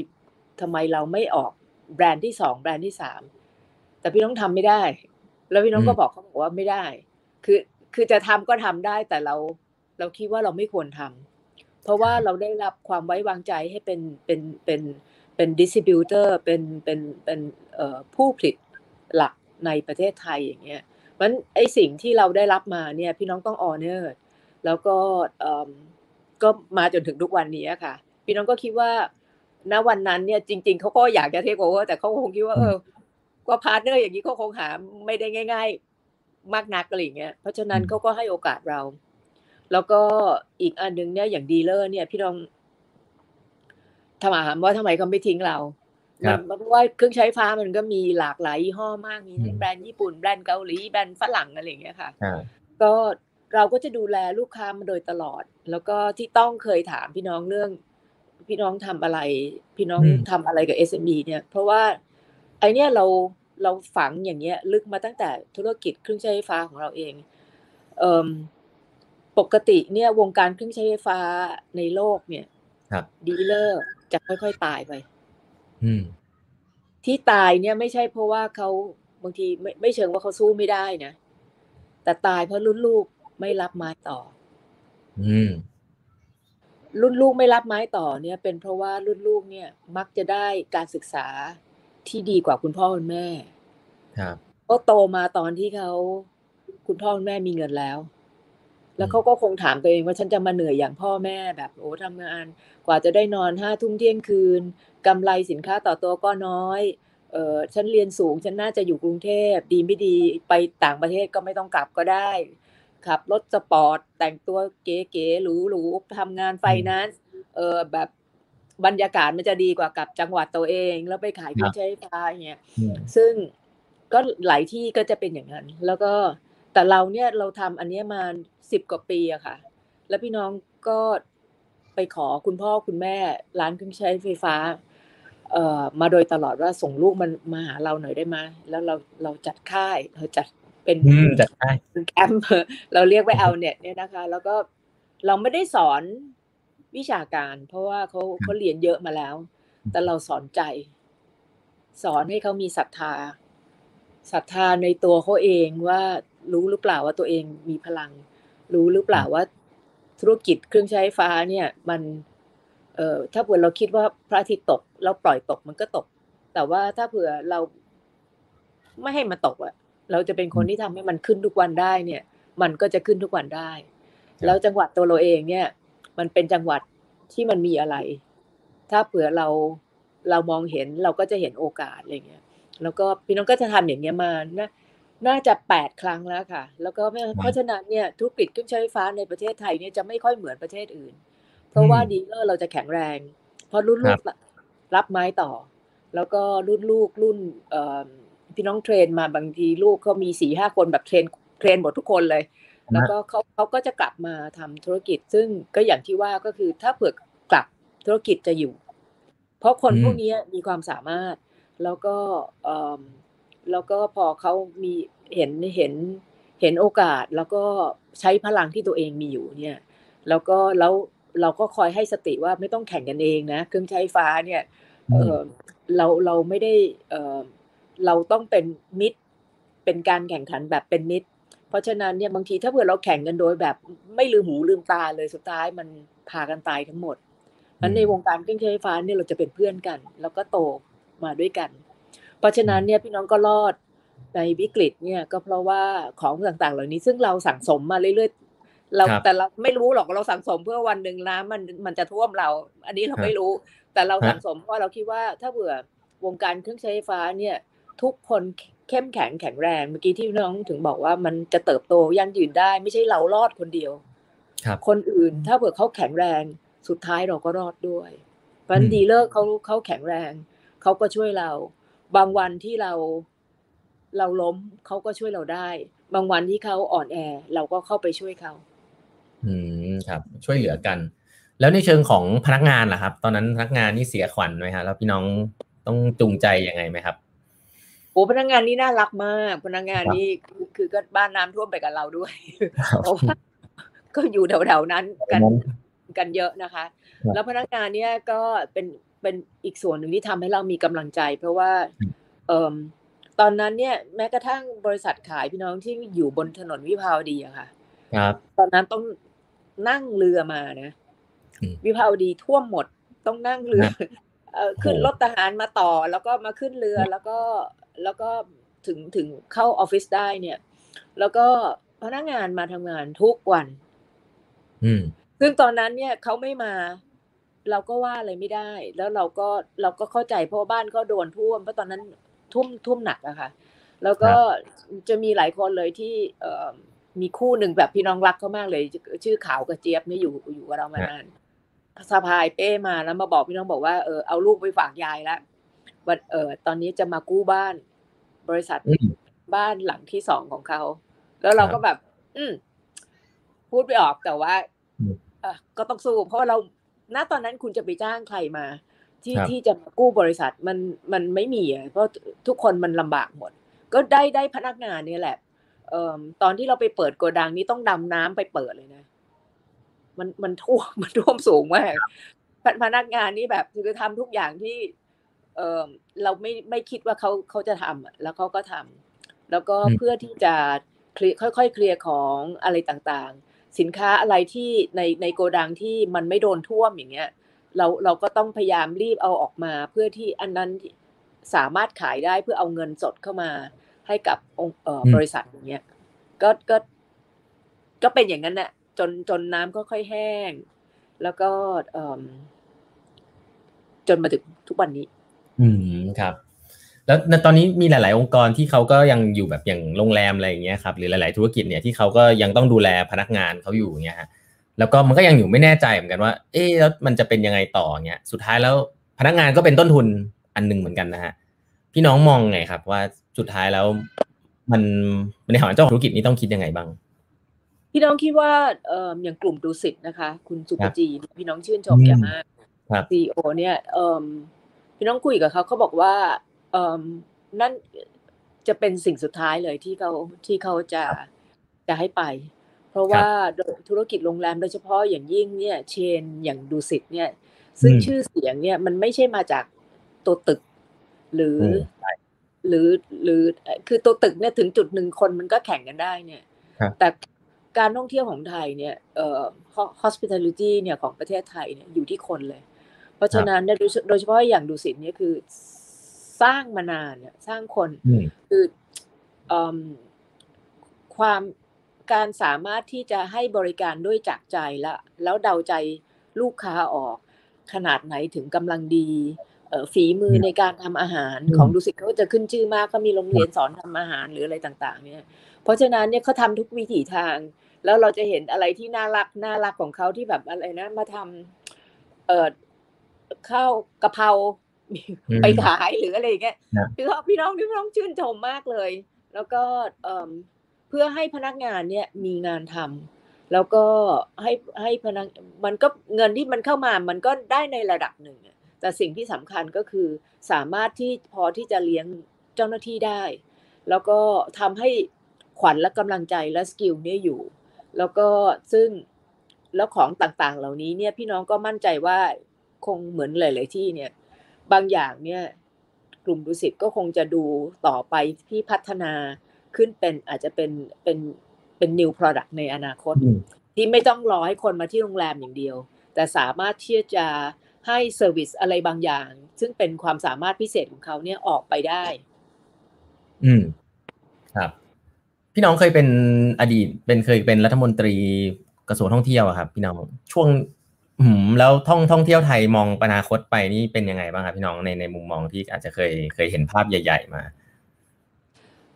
ทำไมเราไม่ออกแบรนด์ที่สองแบรนด์ที่สามแต่พี่น้องทำไม่ได้ แล้วพี่น้องก็บอกเขาบอกว่าไม่ได้ คือคือจะทำก็ทำได้แต่เราเราคิดว่าเราไม่ควรทำเพราะว่าเราได้รับความไว้วางใจให้เป็นเป็นเป็นเป็น distributor เป็นเป็นเป็นเอ่อผู้ผลิตหลักในประเทศไทยอย่างเงี้ยเพราะฉะนั้นไอ้สิ่งที่เราได้รับมาเนี่ยพี่น้องต้อง honor แล้วก็เอิ่มก็มาจนถึงทุกวันนี้ค่ะ พี่น้องก็คิดว่าณวันนั้นเนี่ยจริง ๆเขาก็อยากจะเทคโอเวอร์แต่เขาคงคิดว่าเออก็ partner อย่างนี้เขาคงหาไม่ได้ง่าย ๆ มากนักอะไรอย่างเงี้ยเพราะฉะนั้นเขาก็ให้โอกาสเรา แล้วก็อีกอันหนึ่งเนี่ยอย่าง dealer เนี่ยพี่น้อง ถามว่าทำไมเขาไม่ทิ้งเราครับมันเพราะว่าเครื่องใช้ไฟฟ้ามันก็มีหลากหลายยี่ห้อมากมีทั้อืงมแบรนด์ญี่ปุ่นแบรนด์เกาหลีแบรนด์ฝรั่งอะไรอย่างเงี้ยค่ะอ่าก็เราก็จะดูแลลูกค้ามาโดยตลอด แล้วก็ที่ต้องเคยถามพี่น้องเรื่อง พี่น้องทำอะไร พี่น้องอืมทำอะไรกับ SME เนี่ย เพราะว่าไอเนี้ยเราเราฝังอย่างเงี้ย ลึกมาตั้งแต่ธุรกิจเครื่องใช้ไฟฟ้าของเราเองเอ่มปกติเนี่ยวงการเครื่องใช้ไฟฟ้าในโลกเนี่ยครับดีลเลอร์ จะค่อยๆตายไปอืมที่ตายเนี่ยไม่ใช่เพราะว่าเขาบางทีไม่ไม่เชิงว่าเขาสู้ไม่ได้นะแต่ตายเพราะรุ่นลูกไม่รับไม้ต่อ อืมรุ่นลูกไม่รับไม้ต่อเนี่ย เป็นเพราะว่ารุ่นลูกเนี่ย มักจะได้การศึกษาที่ดีกว่าคุณพ่อคุณแม่ ครับก็โตมาตอนที่เขาคุณพ่อคุณแม่มีเงินแล้ว แล้วอืมเขาก็คงถามตัวเองว่าฉันจะมาเหนื่อยอย่างพ่อแม่แบบโอ้ทำงาน กว่าจะได้นอนห้าทุ่มเที่ยงคืนกำไรสินค้าต่อตัวก็น้อยเออฉันเรียนสูงฉันน่าจะอยู่กรุงเทพดีไม่ดีไปต่างประเทศก็ไม่ต้องกลับก็ได้ขับรถสปอร์ตแต่งตัวเก๋ๆหรูๆทำงานไฟแนนซ์เออแบบบรรยากาศมันจะดีกว่ากับจังหวัดตัวเอง แล้วไปขายเครื่องใช้ไฟฟ้าอย่างเงี้ยอืมซึ่งก็หลายที่ก็จะเป็นอย่างนั้น แล้วก็ แต่เราเนี่ยเราทำอันเนี้ยมาสิบกว่าปีอะค่ะ แล้วพี่น้องก็ไปขอคุณพ่อคุณแม่ ร้านเครื่องใช้ไฟฟ้า เอ่อมาโดยตลอดว่าส่งลูกมันมาหาเราหน่อยได้ไหมแล้วเราเราจัดค่ายเราจัดเป็นอืมจัดได้แคมป์เราเรียกว่าเอาเน็ตเนี่ยนะคะ แล้วก็เราไม่ได้สอนวิชาการ เพราะว่าเขาเขาเรียนเยอะมาแล้ว แต่เราสอนใจ สอนให้เขามีศรัทธาศรัทธาในตัวเขาเองว่า รู้หรือเปล่าว่าตัวเองมีพลัง รู้หรือเปล่าว่าธุรกิจเครื่องใช้ไฟฟ้าเนี่ยมันเอ่อถ้าเผื่อเราคิดว่าพระอาทิตย์ตกเราปล่อยตกมันก็ตก แต่ว่าถ้าเผื่อเราไม่ให้มันตกอะเราจะเป็นคนที่ทำให้มันขึ้นทุกวันได้เนี่ย มันก็จะขึ้นทุกวันได้ แล้วจังหวัดตัวเราเองเนี่ย มันเป็นจังหวัดที่มันมีอะไร ถ้าเผื่อเราเรามองเห็นเราก็จะเห็นโอกาสอะไรเงี้ย แล้วก็พี่น้องก็จะทำอย่างเงี้ยมานะ น่าจะแปดครั้งแล้วค่ะ แล้วก็ไม่เพราะฉะนั้นเนี่ยธุรกิจเครื่องใช้ไฟฟ้าในประเทศไทยเนี่ยจะไม่ค่อยเหมือนประเทศอื่น เพราะว่า dealer เราจะแข็งแรง เพราะรุ่นลูกรับไม้ต่อ แล้วก็รุ่นลูกรุ่นเอ่อพี่น้อง train มาบางทีลูกเขามีสี่ห้าคนแบบ train train หมดทุกคนเลย แล้วก็เขาเขาก็จะกลับมาทำธุรกิจ ซึ่งก็อย่างที่ว่าก็คือถ้าเผื่อกลับธุรกิจจะอยู่ เพราะคนอืมพวกนี้มีความสามารถแล้วก็เอ่อแล้วก็พอเขามี เห็นเห็นเห็นโอกาสแล้วก็ใช้พลังที่ตัวเองมีอยู่เนี่ย แล้วก็แล้วเราก็คอยให้สติว่าไม่ต้องแข่งกันเองนะ เครื่องใช้ไฟฟ้าเนี่ยเออเราเราไม่ได้เออเราต้องเป็นมิตรเป็นการแข่งขันแบบเป็นมิตร เพราะฉะนั้นเนี่ยบางทีถ้าเผื่อเราแข่งกันโดยแบบไม่ลืมหูลืมตาเลยสุดท้ายมันพากันตายทั้งหมดนั้นในวงการเครื่องใช้ไฟฟ้าเนี่ยเราจะเป็นเพื่อนกัน แล้วก็โตมาด้วยกัน เพราะฉะนั้นเนี่ยพี่น้องก็รอด ในวิกฤตเนี่ยก็เพราะว่าของต่างๆ เหล่านี้ซึ่งเราสั่งสมมาเรื่อยๆเราแต่เราไม่รู้หรอกเราสั่งสมเพื่อวันหนึ่งน้ำมันมันจะท่วมเรา อันนี้เราไม่รู้ แต่เราสั่งสมเพราะเราคิดว่าถ้าเผื่อวงการเครื่องใช้ไฟฟ้าเนี่ยทุกคนเข้มแข็งแข็งแรงเมื่อกี้ที่น้องถึงบอกว่ามันจะเติบโตยั่งยืนได้ ไม่ใช่เรารอดคนเดียวครับคนอื่นถ้าเผื่อเขาแข็งแรงสุดท้ายเราก็รอดด้วยเพราะดีเลอร์เขาเขาแข็งแรงเขาก็ช่วยเรา บางวันที่เรา เราล้มเขาก็ช่วยเราได้ บางวันที่เขาอ่อนแอ เราก็เข้าไปช่วยเขา อืมครับ ช่วยเหลือกัน แล้วในเชิงของพนักงานล่ะครับ ตอนนั้นพนักงานนี่เสียขวัญไหมฮะแล้วพี่น้องต้องจูงใจยังไงไหมครับโอ้พนักงานนี่น่ารักมาก พนักงานนี่คือคือก็บ้านน้ำท่วมไปกับเราด้วยเพราะว่าก็อยู่แถวๆนั้นกันกันเยอะนะคะ แล้วพนักงานเนี่ยก็เป็นเป็นอีกส่วนหนึ่งที่ทำให้เรามีกำลังใจ เพราะว่าเอ่อ ตอนนั้นเนี่ยแม้กระทั่งบริษัทขายพี่น้องที่อยู่บนถนนวิภาวดีอะค่ะ ครับ ตอนนั้นต้องนั่งเรือมานะ วิภาวดีท่วมหมดต้องนั่งเรือเออขึ้นรถทหารมาต่อ แล้วก็มาขึ้นเรือแล้วก็แล้วก็ถึงถึงเข้าออฟฟิศได้เนี่ย แล้วก็พนักงานมาทำงานทุกวันอืมซึ่งตอนนั้นเนี่ยเขาไม่มา เราก็ว่าอะไรไม่ได้ แล้วเราก็เราก็เข้าใจเพราะบ้านก็โดนท่วมเพราะตอนนั้น ท่วมท่วมหนักอะค่ะ แล้วก็จะมีหลายคนเลยที่เออมีคู่หนึ่งแบบพี่น้องรักเขามากเลย ชื่อขาวกับเจี๊ยบเนี่ยอยู่อยู่กับเรามานานสะพายเป้มาแล้วมาบอกพี่น้องบอกว่าเออเอาลูกไปฝากยายแล้ววันเออตอนนี้จะมากู้บ้าน บริษัทบ้านหลังที่สองของเขา แล้วเราก็แบบ อืมพูดไปออกแต่ว่าเออก็ต้องสู้เพราะว่าเราณตอนนั้นคุณจะไปจ้างใครมา ที่ที่จะมากู้บริษัทมันมันไม่มีอะเพราะทุกคนมันลำบากหมด ก็ได้ได้พนักงานนี่แหละเอ่อตอนที่เราไปเปิดโกดังนี้ต้องดำน้ำไปเปิดเลยนะ มันมันท่วมมันท่วมสูงมากพนักงานนี่แบบคือทำทุกอย่างที่ เออเราไม่ไม่คิดว่าเขาเขาจะทำแล้วเขาก็ทำแล้วก็เพื่อที่จะเคลียค่อยๆเคลียร์ของอะไรต่างๆ สินค้าอะไรที่ในในโกดังที่มันไม่โดนท่วมอย่างเงี้ย เราเราก็ต้องพยายามรีบเอาออกมา เพื่อที่อันนั้นสามารถขายได้เพื่อเอาเงินสดเข้ามาให้กับองค์บริษัทอย่างเงี้ยก็ก็ก็เป็นอย่างนั้นแหละจนจนน้ำก็ค่อยแห้ง แล้วก็จนมาถึงทุกวันนี้ อืมครับ แล้วตอนนี้มีหลาย ๆ องค์กรที่เขาก็ยังอยู่แบบอย่างโรงแรมอะไรอย่างเงี้ยครับหรือหลาย ๆ ธุรกิจเนี่ยที่เขาก็ยังต้องดูแลพนักงานเขาอยู่เงี้ยฮะ แล้วก็มันก็ยังอยู่ไม่แน่ใจเหมือนกันว่า เอ๊แล้วมันจะเป็นยังไงต่อเงี้ยสุดท้ายแล้วพนักงานก็เป็นต้นทุนอันหนึ่งเหมือนกันนะฮะพี่น้องมองไงครับ ว่าสุดท้ายแล้ว มันในฐานะเจ้าของธุรกิจนี้ต้องคิดยังไงบ้าง พี่น้องคิดว่าเอ่ออย่างกลุ่มดูสิตนะคะ คุณสุปจีพี่น้องชื่นชมแกมากซีโอเนี่ยเอ่อพี่น้องคุยกับเขาเขาบอกว่าเอ่อนั่นจะเป็นสิ่งสุดท้ายเลยที่เขาที่เขาจะจะให้ไป เพราะว่าธุรกิจโรงแรมโดยเฉพาะอย่างยิ่งเนี่ยเชนอย่างดูสิตเนี่ย ซึ่งชื่อเสียงเนี่ยมันไม่ใช่มาจากตัวตึก หรือหรือหรือคือตัวตึกเนี่ยถึงจุดหนึ่งคนมันก็แข่งกันได้เนี่ย แต่การท่องเที่ยวของไทยเนี่ยเอ่อ hospitality เนี่ยของประเทศไทยเนี่ยอยู่ที่คนเลย เพราะฉะนั้นโดยเฉพาะอย่างดูสิตเนี่ยคือสร้างมานานเนี่ยสร้างคนคือความ การสามารถที่จะให้บริการด้วยจากใจแล้วแล้วเดาใจลูกค้าออก ขนาดไหนถึงกำลังดีฝีมือในการทำอาหารของดูสิตเขาจะขึ้นชื่อมากเขามีโรงเรียนสอนทำอาหารหรืออะไรต่างๆ เนี่ย เพราะฉะนั้นเนี่ยเขาทาทุกวิถีทาง แล้วเราจะเห็นอะไรที่น่ารักน่ารักของเขาที่แบบอะไรนะมาทำเอ่อข้าวกะเพราไปขายหรืออะไรอย่างเงี้ยพี่น้องพี่น้องพี่น้องชื่นชมมากเลย แล้วก็เอ่อเพื่อให้พนักงานเนี่ยมีงานทำแล้วก็ให้ให้พนักมันก็เงินที่มันเข้ามามันก็ได้ในระดับหนึ่งแต่สิ่งที่สำคัญก็คือสามารถที่พอที่จะเลี้ยงเจ้าหน้าที่ได้ แล้วก็ทำให้ขวัญและกำลังใจและสกิลเนี่ยอยู่ แล้วก็ซึ่งแล้วของต่างๆ เหล่านี้เนี่ยพี่น้องก็มั่นใจว่าคงเหมือนหลายๆที่เนี่ย บางอย่างเนี่ยกลุ่มดุสิตก็คงจะดูต่อไปที่พัฒนา ขึ้นเป็นอาจจะเป็นเป็นเป็น new product ในอนาคตอืมที่ไม่ต้องรอให้คนมาที่โรงแรมอย่างเดียว แต่สามารถที่จะให้ service อะไรบางอย่าง ซึ่งเป็นความสามารถพิเศษของเขาเนี่ยออกไปได้ อืม ครับ พี่น้องเคยเป็นอดีต เป็นเคยเป็นรัฐมนตรีกระทรวงท่องเที่ยวอะครับ พี่น้องช่วงอืมแล้วท่องท่องเที่ยวไทยมองอนาคตไปนี่เป็นยังไงบ้างครับพี่น้องในในมุมมองที่อาจจะเคยเคยเห็นภาพใหญ่ ๆ มา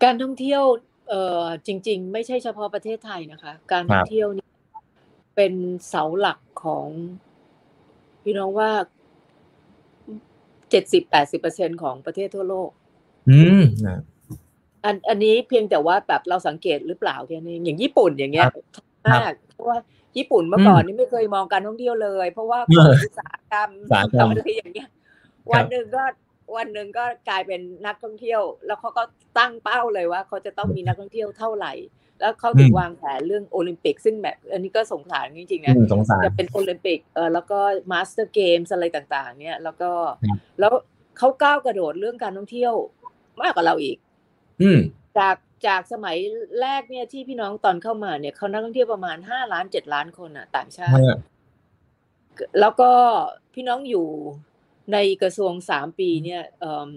การท่องเที่ยวเอ่อจริง ๆ ไม่ใช่เฉพาะประเทศไทยนะคะ การท่องเที่ยวนี่เป็นเสาหลักของพี่น้องว่าเจ็ดสิบแปดสิบเปอร์เซ็นของประเทศทั่วโลก อืมนะอันอันนี้เพียงแต่ว่าแบบเราสังเกตหรือเปล่าแค่นี้อย่างญี่ปุ่นอย่างเงี้ยครับมากเพราะว่าญี่ปุ่นเมื่อก่อนนี่ไม่เคยมองการท่องเที่ยวเลย เพราะว่าเอออุตสาหกรรมอุตสาหกรรมอะไรอย่างเงี้ยวันหนึ่งก็ วันหนึ่งก็กลายเป็นนักท่องเที่ยว แล้วเขาก็ตั้งเป้าเลยว่า เขาจะต้องมีนักท่องเที่ยวเท่าไหร่ แล้วเขาถึงวางแผนเรื่องโอลิมปิก ซึ่งแบบอันนี้ก็สงสารจริงๆนะอืมสงสาร Japan โอลิมปิกเออแล้วก็มาสเตอร์เกมส์อะไรต่างๆ เนี่ย แล้วก็ครับแล้วเขาก้าวกระโดดเรื่องการท่องเที่ยวมากกว่าเราอีก อืมจากจากสมัยแรกเนี่ยที่พี่น้องตอนเข้ามาเนี่ยเขานักท่องเที่ยวประมาณห้าล้านเจ็ดล้านคนอะต่างชาติ แล้วก็พี่น้องอยู่ ในกระทรวงสามปีเนี่ยเอิ่ม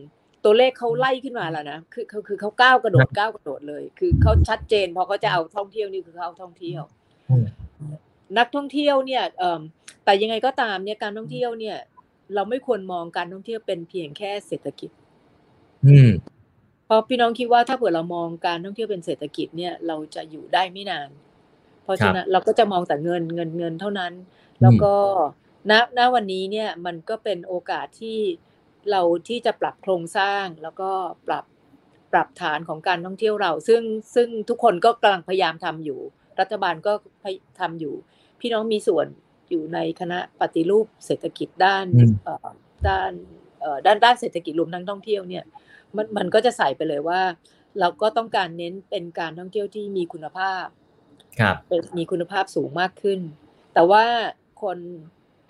ตัวเลขเขาไล่ขึ้นมาแล้วนะคือคือคือเขาก้าวกระโดดก้าวกระโดดเลย คือเขาชัดเจนพอเขาจะเอาท่องเที่ยวนี่คือเขาเอาท่องเที่ยวอืมนักท่องเที่ยวเนี่ยเอิ่มแต่ยังไงก็ตามเนี่ยการท่องเที่ยวเนี่ย เราไม่ควรมองการท่องเที่ยวเป็นเพียงแค่เศรษฐกิจ อืมเพราะพี่น้องคิดว่าถ้าเผื่อเรามองการท่องเที่ยวเป็นเศรษฐกิจเนี่ยเราจะอยู่ได้ไม่นาน เพราะฉะนั้นเราก็จะมองแต่เงินเงินเงินเท่านั้น แล้วก็ ณณวันนี้เนี่ยมันก็เป็นโอกาสที่เราที่จะปรับโครงสร้างแล้วก็ปรับปรับฐานของการท่องเที่ยวเรา ซึ่งซึ่งทุกคนก็กำลังพยายามทำอยู่ รัฐบาลก็พยทำอยู่ พี่น้องมีส่วนอยู่ในคณะปฏิรูปเศรษฐกิจด้านอืมเอ่อด้านเอ่อด้านด้านเศรษฐกิจรวมทั้งท่องเที่ยวเนี่ยมันมันก็จะใส่ไปเลยว่า เราก็ต้องการเน้นเป็นการท่องเที่ยวที่มีคุณภาพ ครับเป็นมีคุณภาพสูงมากขึ้น แต่ว่าคน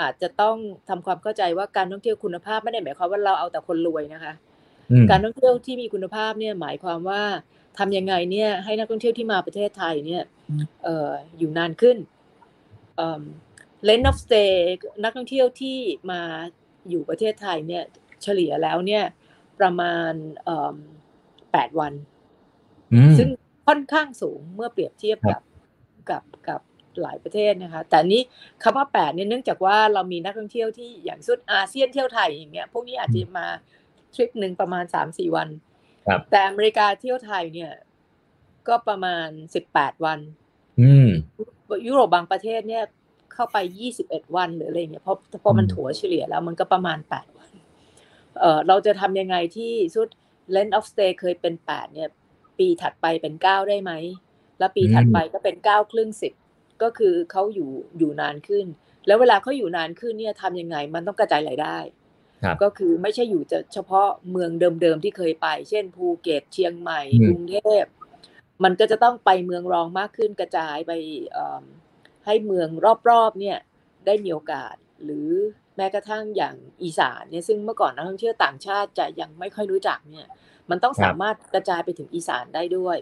อาจจะต้องทำความเข้าใจว่าการท่องเที่ยวคุณภาพไม่ได้หมายความว่าเราเอาแต่คนรวยนะคะอืมการท่องเที่ยวที่มีคุณภาพเนี่ยหมายความว่าทำยังไงเนี่ยให้นักท่องเที่ยวที่มาประเทศไทยเนี่ยเอ่ออยู่นานขึ้นเอ่อ length of stay นักท่องเที่ยวที่มาอยู่ประเทศไทยเนี่ยเฉลี่ยแล้วเนี่ยประมาณเอ่อแปดวันอืมซึ่งค่อนข้างสูงเมื่อเปรียบเทียบครักับบกับกับ หลายประเทศนะคะ แต่นี้คำว่าแปดเนี่ยเนื่องจากว่าเรามีนักท่องเที่ยวที่อย่างสุดอาเซียนเที่ยวไทยอย่างเงี้ยพวกนี้อาจจะมาทริปหนึ่งประมาณสามสี่วันครับแต่อเมริกาเที่ยวไทยเนี่ย ก็ประมาณสิบแปดวันอืมยุโรปบางประเทศเนี่ยเข้าไปยี่สิบเอ็ดวันหรืออะไรเงี้ยเพราะพอมันอืมถัวเฉลี่ยแล้วมันก็ประมาณแปดวัน เออเราจะทำยังไงที่สุด length of stay เคยเป็นแปดเนี่ย ปีถัดไปเป็นเก้าได้ไหม แล้วปีถัดไปก็เป็นเก้าครึ่งสิบ ก็คือเขาอยู่อยู่นานขึ้น แล้วเวลาเขาอยู่นานขึ้นเนี่ยทำยังไงมันต้องกระจายรายได้ครับก็คือไม่ใช่อยู่จะเฉพาะเมืองเดิมๆที่เคยไป เช่นภูเก็ตเชียงใหม่อืมกรุงเทพมันก็จะต้องไปเมืองรองมากขึ้นกระจายไปเอิ่มให้เมืองรอบๆเนี่ยได้มีโอกาส หรือแม้กระทั่งอย่างอีสานเนี่ยซึ่งเมื่อก่อนนักท่องเที่ยวต่างชาติจะยังไม่ค่อยรู้จักเนี่ย มันต้องครับสามารถกระจายไปถึงอีสานได้ด้วย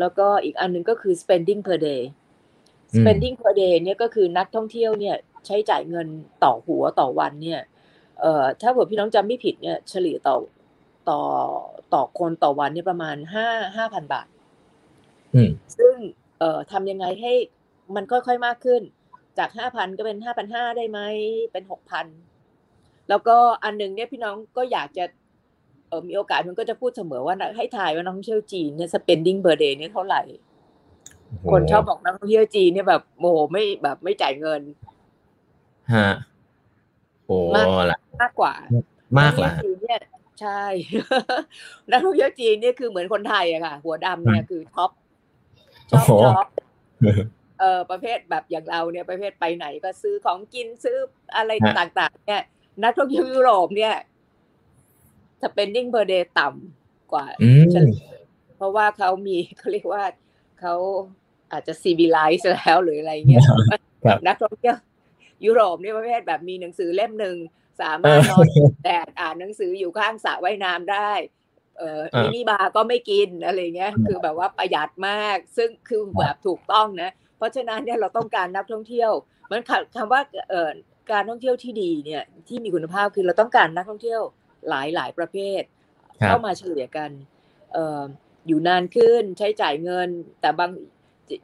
แล้วก็อีกอันหนึ่งก็คือ spending per day อืม spending per day เนี่ยก็คือนักท่องเที่ยวเนี่ยใช้จ่ายเงินต่อหัวต่อวันเนี่ยเอ่อถ้าเผื่อพี่น้องจำไม่ผิดเนี่ยเฉลี่ยต่อต่อต่อคนต่อวันเนี่ยประมาณห้าห้าพันบาทอืมซึ่งเอ่อทำยังไงให้มันค่อยๆมากขึ้น จากห้าพันก็เป็นห้าพันห้าได้ไหมเป็นหกพันแล้วก็อันหนึ่งเนี่ยพี่น้องก็อยากจะเออมีโอกาสมันก็จะพูดเสมอว่าให้ถ่ายว่านักท่องเที่ยวจีนเนี่ย spending per day เนี่ยเท่าไหร่โอ้โห คนชอบบอกนักท่องเที่ยวจีนเนี่ยแบบโมโหไม่แบบไม่จ่ายเงินฮะโอ้มากละมากกว่ามากนัละท่องเที่ยวจีนเนี่ยใช่นักท่องเที่ยวจีนเนี่ยคือเหมือนคนไทยอะค่ะ หัวดำเนี่ยคือ top shop โอ้โห shop เออประเภทแบบอย่างเราเนี่ยประเภทไปไหนก็ซื้อของกินซื้ออะไรฮะต่างๆ เนี่ย นักท่องเที่ยวยุโรปเนี่ย spending per day ต่ำกว่าอืมเฉลี่ยเพราะว่าเขามีเขาเรียกว่า เขาอาจจะ civilize แล้วหรืออะไรเงี้ยนักท่องเที่ยวยุโรปนี่ประเภทแบบมีหนังสือเล่มหนึ่งสามารถนอนแดดอ่านหนังสืออยู่ข้างสระว่ายน้ำได้ เออมินิบาร์ก็ไม่กินอะไรเงี้ย คือแบบว่าประหยัดมาก ซึ่งคือแบบถูกต้องนะ เพราะฉะนั้นเนี่ยเราต้องการนักท่องเที่ยว มันคำว่าเออการท่องเที่ยวที่ดีเนี่ยที่มีคุณภาพคือเราต้องการนักท่องเที่ยวหลายหลายประเภท เข้ามาเฉลี่ยกัน เออ อยู่นานขึ้น ใช้จ่ายเงิน แต่บาง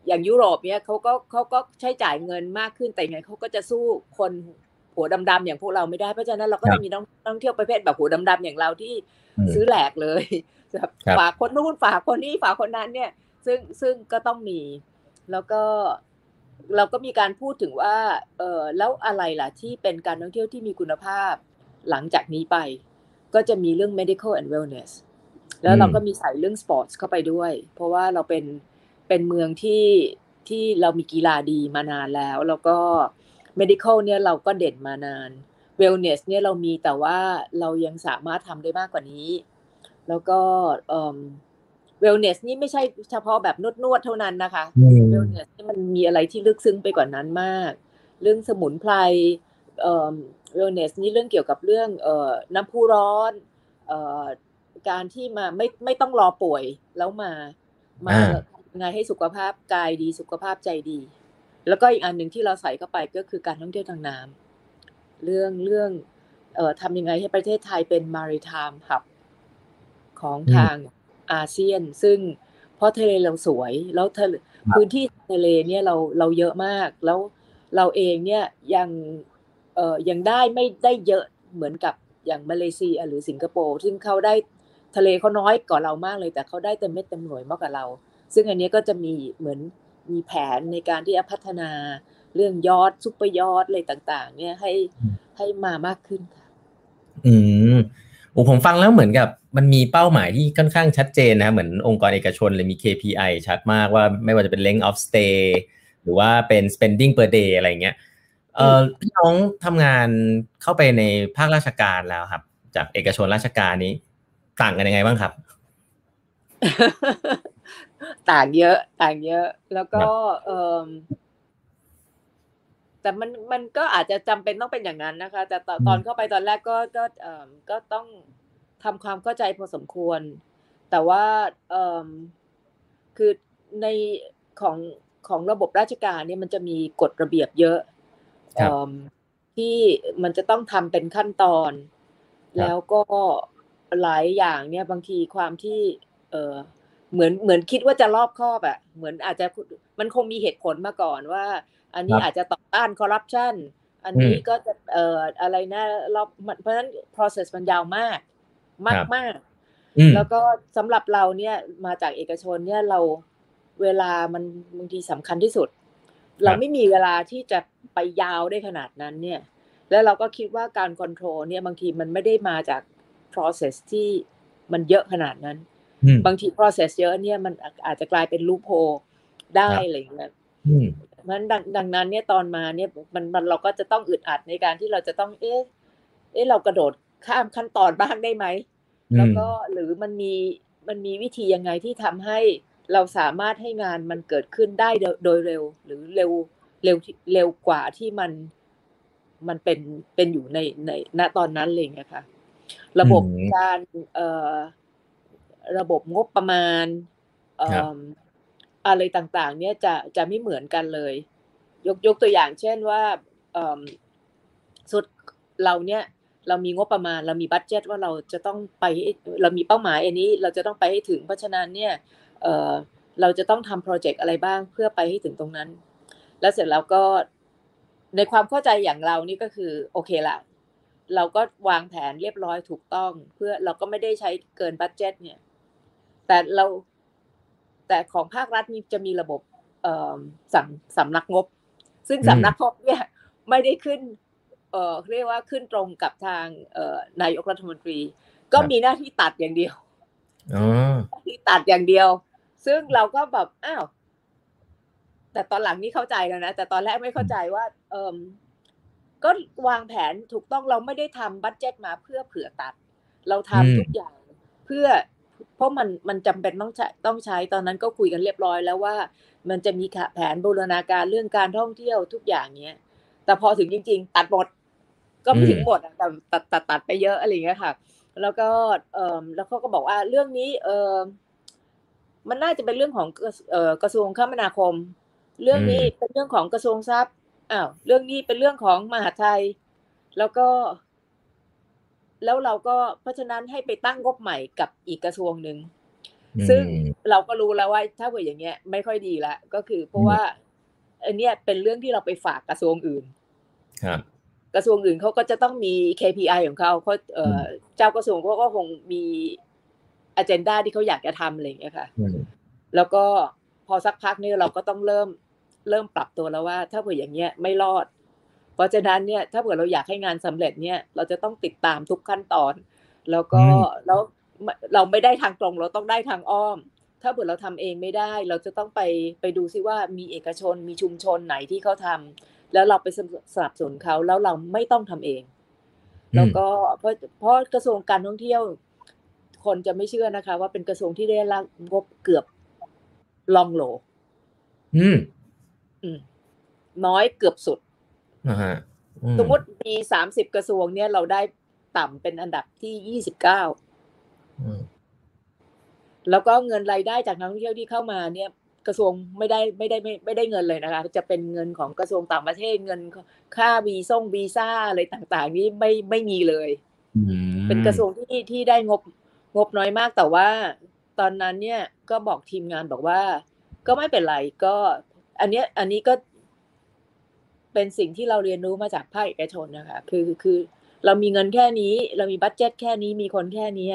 อย่างยุโรปเนี่ยเขาก็เขาก็ใช้จ่ายเงินมากขึ้นแต่ไงเขาก็จะสู้คนหัวดำๆอย่างพวกเราไม่ได้เพราะฉะนั้นเราก็จะมีนักท่องเที่ยวประเภทแบบหัวดำๆอย่างเราที่ซื้อแหลกเลยแบบฝากคนนู้นฝากคนนี้ฝากคนนั้นเนี่ย ซึ่งซึ่งก็ต้องมี แล้วก็เราก็มีการพูดถึงว่าเออแล้วอะไรล่ะที่เป็นการท่องเที่ยวที่มีคุณภาพหลังจากนี้ไป ก็จะมีเรื่อง medical and wellness แล้วเราก็มีใส่เรื่องสปอร์ตเข้าไปด้วย เพราะว่าเราเป็นเป็นเมืองที่ที่เรามีกีฬาดีมานานแล้ว แล้วก็ medical เนี่ยเราก็เด่นมานาน wellness เนี่ยเรามีแต่ว่าเรายังสามารถทำได้มากกว่านี้ แล้วก็ wellness นี่ไม่ใช่เฉพาะแบบนวดนวดเท่านั้นนะคะ wellness นี่มันมีอะไรที่ลึกซึ้งไปกว่านั้นมาก เรื่องสมุนไพร wellness นี่เรื่องเกี่ยวกับเรื่องน้ำพุร้อน การที่มาไม่ไม่ต้องรอป่วยแล้วมา มาทำไงให้สุขภาพกายดีสุขภาพใจดี แล้วก็อีกอันหนึ่งที่เราใส่เข้าไปก็คือการท่องเที่ยวทางน้ำเรื่องเรื่องเอ่อทำยังไงให้ประเทศไทยเป็น maritime hub ของทางอาเซียน ซึ่งเพราะทะเลเราสวย แล้วพื้นที่ทะเลเนี่ยเราเราเยอะมาก แล้วเราเองเนี่ยยังเอ่อยังได้ไม่ได้เยอะเหมือนกับอย่างมาเลเซียหรือสิงคโปร์ซึ่งเขาได้ ทะเลเขาน้อยกว่าเรามากเลย แต่เขาได้เต็มเม็ดเต็มหน่วยมากกว่าเรา ซึ่งอันนี้ก็จะมีเหมือนมีแผนในการที่จะพัฒนาเรื่องยอดซุปเปอร์ยอดอะไรต่าง ๆ เนี่ยให้ให้มามากขึ้นค่ะ อืมโอ้ผมฟังแล้วเหมือนกับมันมีเป้าหมายที่ค่อนข้างชัดเจนนะเหมือนองค์กรเอกชนเลยมี KPI ชัดมากว่าไม่ว่าจะเป็น length of stay หรือว่าเป็น spending per day อะไรเงี้ยเอ่อพี่น้องทำงานเข้าไปในภาคราชการแล้วครับ จากเอกชนราชการนี้ ต่างกันยังไงบ้างครับ ต่างเยอะ ต่างเยอะ แล้วก็เออแต่มันมันก็อาจจะจำเป็นต้องเป็นอย่างนั้นนะคะ แต่ตอนเข้าไปตอนแรกก็ก็เออก็ต้องทำความเข้าใจพอสมควร แต่ว่าเออคือในของของระบบราชการเนี่ยมันจะมีกฎระเบียบเยอะที่มันจะต้องทำเป็นขั้นตอน แล้วก็ หลายอย่างเนี่ยบางทีความที่ เออเหมือนเหมือนคิดว่าจะรอบคอบอะเหมือนอาจจะมันคงมีเหตุผลมาก่อนว่า อันนี้อาจจะต่อต้านคอร์รัปชันอันนี้ก็จะเอ่ออะไรนะรอบเพราะฉะนั้น process มันยาวมาก มากมากแล้วก็สำหรับเราเนี่ยมาจากเอกชนเนี่ยเราเวลามันบางทีสำคัญที่สุด เราไม่มีเวลาที่จะไปยาวได้ขนาดนั้นเนี่ย แล้วเราก็คิดว่าการคอนโทรลเนี่ยบางทีมันไม่ได้มาจาก process ที่มันเยอะขนาดนั้น บางที process เยอะเนี่ยมันอาจจะกลายเป็นลูโพได้อะไรอย่างเงี้ยมันดังดังนั้นเนี่ยตอนมาเนี่ยมันมันเราก็จะต้องอึดอัดในการที่เราจะต้องเอ๊ะเอ๊ะเรากระโดดข้ามขั้นตอนบ้างได้ไหม แล้วก็หรือมันมีมันมีวิธียังไงที่ทำให้เราสามารถให้งานมันเกิดขึ้นได้โดยเร็ว หรือเร็วเร็วเร็วกว่าที่มันมันเป็นเป็นอยู่ในในณตอนนั้นเลยนะคะ ระบบการเอ่อระบบงบประมาณเอ่ออะไรต่างๆ เนี่ยจะจะไม่เหมือนกันเลย ยกยกตัวอย่างเช่นว่าเอ่อสุดเราเนี่ยเรามีงบประมาณ เรามีบัตเจ็ตว่าเราจะต้องไปเรามีเป้าหมายอันนี้ เราจะต้องไปให้ถึง เพราะฉะนั้นเนี่ยเอ่อเราจะต้องทำโปรเจกต์อะไรบ้างเพื่อไปให้ถึงตรงนั้น แล้วเสร็จแล้วก็ในความเข้าใจอย่างเรานี่ก็คือโอเคละ เราก็วางแผนเรียบร้อยถูกต้อง เพื่อเราก็ไม่ได้ใช้เกินบัตเจ็ตเนี่ย แต่เราแต่ของภาครัฐนี่จะมีระบบสำสำนักงบ ซึ่งสำนักงบเนี่ยไม่ได้ขึ้นเอ่อเรียกว่าขึ้นตรงกับทางเอ่อนายกรัฐมนตรี ก็มีหน้าที่ตัดอย่างเดียวที่ตัดอย่างเดียว ซึ่งเราก็แบบอ้าวแต่ตอนหลังนี้เข้าใจแล้วนะแต่ตอนแรกไม่เข้าใจว่า เออ ก็วางแผนถูกต้องเราไม่ได้ทำบัตเจ็ตมาเพื่อเผื่อตัด เราทำทุกอย่างเพื่อ เพราะมันมันจำเป็นต้องใช้ต้องใช้ตอนนั้นก็คุยกันเรียบร้อยแล้วว่า มันจะมีแผนบูรณาการเรื่องการท่องเที่ยวทุกอย่างเนี้ย แต่พอถึงจริง ๆ ตัดหมดก็ไม่ถึงหมดแต่ตัดตัดตัดไปเยอะอะไรอย่างเงี้ยค่ะ แล้วก็เออแล้วเขาก็บอกว่าเรื่องนี้เออมันน่าจะเป็นเรื่องของเอ่อกระทรวงคมนาคม เรื่องนี้เป็นเรื่องของกระทรวงทรัพย์ อ้าวเรื่องนี้เป็นเรื่องของมหาไทย แล้วก็ แล้วเราก็เพราะฉะนั้นให้ไปตั้งงบใหม่กับอีกกระทรวงหนึ่งซึ่งเราก็รู้แล้วว่าถ้าเกิดอย่างเงี้ย ไม่ค่อยดีละก็คือ เพราะว่าอันเนี้ยเป็นเรื่องที่เราไปฝากกระทรวงอื่นครับกระทรวงอื่นเขาก็จะต้องมี KPI ของเขาเขาเอ่อเจ้ากระทรวงเขาก็คงมีอ g e n d a ที่เขาอยากจะทำอะไรอย่างเงี้ยค่ะ แล้วก็พอสักพักนี่เราก็ต้องเริ่ม เริ่มปรับตัวแล้วว่า ถ้าเผื่ออย่างเงี้ยไม่รอด เพราะฉะนั้นเนี่ยถ้าเผื่อเราอยากให้งานสำเร็จเนี่ยเราจะต้องติดตามทุกขั้นตอน แล้วก็แล้วเราไม่ได้ทางตรงเราต้องได้ทางอ้อม ถ้าเผื่อเราทำเองไม่ได้ เราจะต้องไปไปดูซิว่ามีเอกชนมีชุมชนไหนที่เขาทำแล้วเราไปสนับสนุนเขาแล้วเราไม่ต้องทำเอง แล้วก็เพราะเพราะกระทรวงการท่องเที่ยว คนจะไม่เชื่อนะคะ ว่าเป็นกระทรวงที่ได้รับงบเกือบลองโหล อืมอืม น้อยเกือบสุดนะฮะสมมติมีสามสิบกระทรวงเนี่ยเราได้ต่ำเป็นอันดับที่ยี่สิบเก้าแล้วก็เงินรายได้จากนักท่องเที่ยวที่เข้ามาเนี่ย กระทรวงไม่ได้ไม่ได้ไม่ไม่ได้เงินเลยนะคะ จะเป็นเงินของกระทรวงต่างประเทศเงินค่าวีซ่งวีซ่าอะไรต่าง ๆ นี่ไม่ไม่มีเลยเป็นกระทรวงที่ที่ได้งบงบน้อยมากแต่ว่า ตอนนั้นเนี่ยก็บอกทีมงานบอกว่า ก็ไม่เป็นไรก็ อันเนี้ยอันนี้ก็เป็นสิ่งที่เราเรียนรู้มาจากภาคเอกชนนะคะคือคือเรามีเงินแค่นี้ เรามีบัตเจ็ตแค่นี้มีคนแค่นี้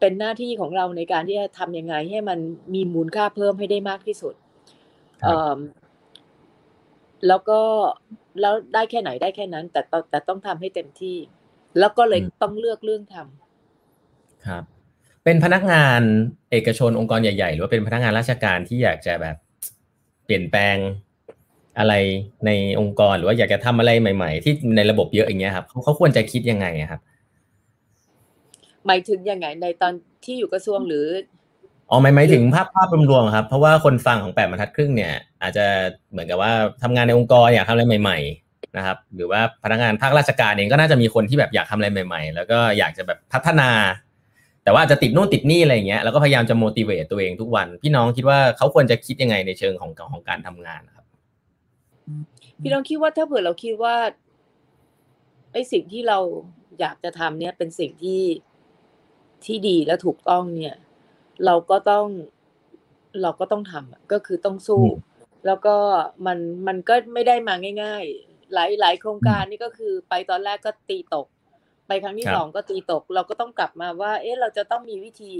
เป็นหน้าที่ของเราในการที่จะทำยังไงให้มันมีมูลค่าเพิ่มให้ได้มากที่สุดแล้วก็แล้วได้แค่ไหนได้แค่นั้น แต่แต่ต้องทำให้เต็มที่ แล้วก็เลยต้องเลือกเรื่องทำครับ เป็นพนักงานเอกชนองค์กรใหญ่ ๆ หรือว่าเป็นพนักงานราชการที่อยากจะแบบ เปลี่ยนแปลงอะไรในองค์กรหรือว่าอยากจะทำอะไรใหม่ ๆ ที่ในระบบเยอะอย่างเงี้ยครับเขาเขาควรจะคิดยังไงครับ หมายถึงยังไงในตอนที่อยู่กระทรวงหรืออ๋อหมายหมายถึงภาพภาพรวมๆครับ เพราะว่าคนฟังของแปดบรรทัดครึ่งเนี่ย อาจจะเหมือนกับว่าทำงานในองค์กรอยากทำอะไรใหม่ ๆ นะครับ หรือว่าพนักงานภาคราชการเองก็น่าจะมีคนที่แบบอยากทำอะไรใหม่ ๆ แล้วก็อยากจะแบบพัฒนา แต่ว่าจะติดนู่นติดนี่อะไรเงี้ยแล้วก็พยายามจะ motivate ตัวเองทุกวัน พี่น้องคิดว่าเขาควรจะคิดยังไงในเชิงของของการทำงานครับ พี่น้องคิดว่าถ้าเผื่อเราคิดว่าไอ้สิ่งที่เราอยากจะทำเนี่ยเป็นสิ่งที่ที่ดีและถูกต้องเนี่ย เราก็ต้องเราก็ต้องทำก็คือต้องสู้ แล้วก็มันมันก็ไม่ได้มาง่าย ๆ หลายหลายโครงการนี่ก็คือไปตอนแรกก็ตีตก ไปครั้งที่สองก็ตีตก เราก็ต้องกลับมาว่า เอ๊ะเราจะต้องมีวิธี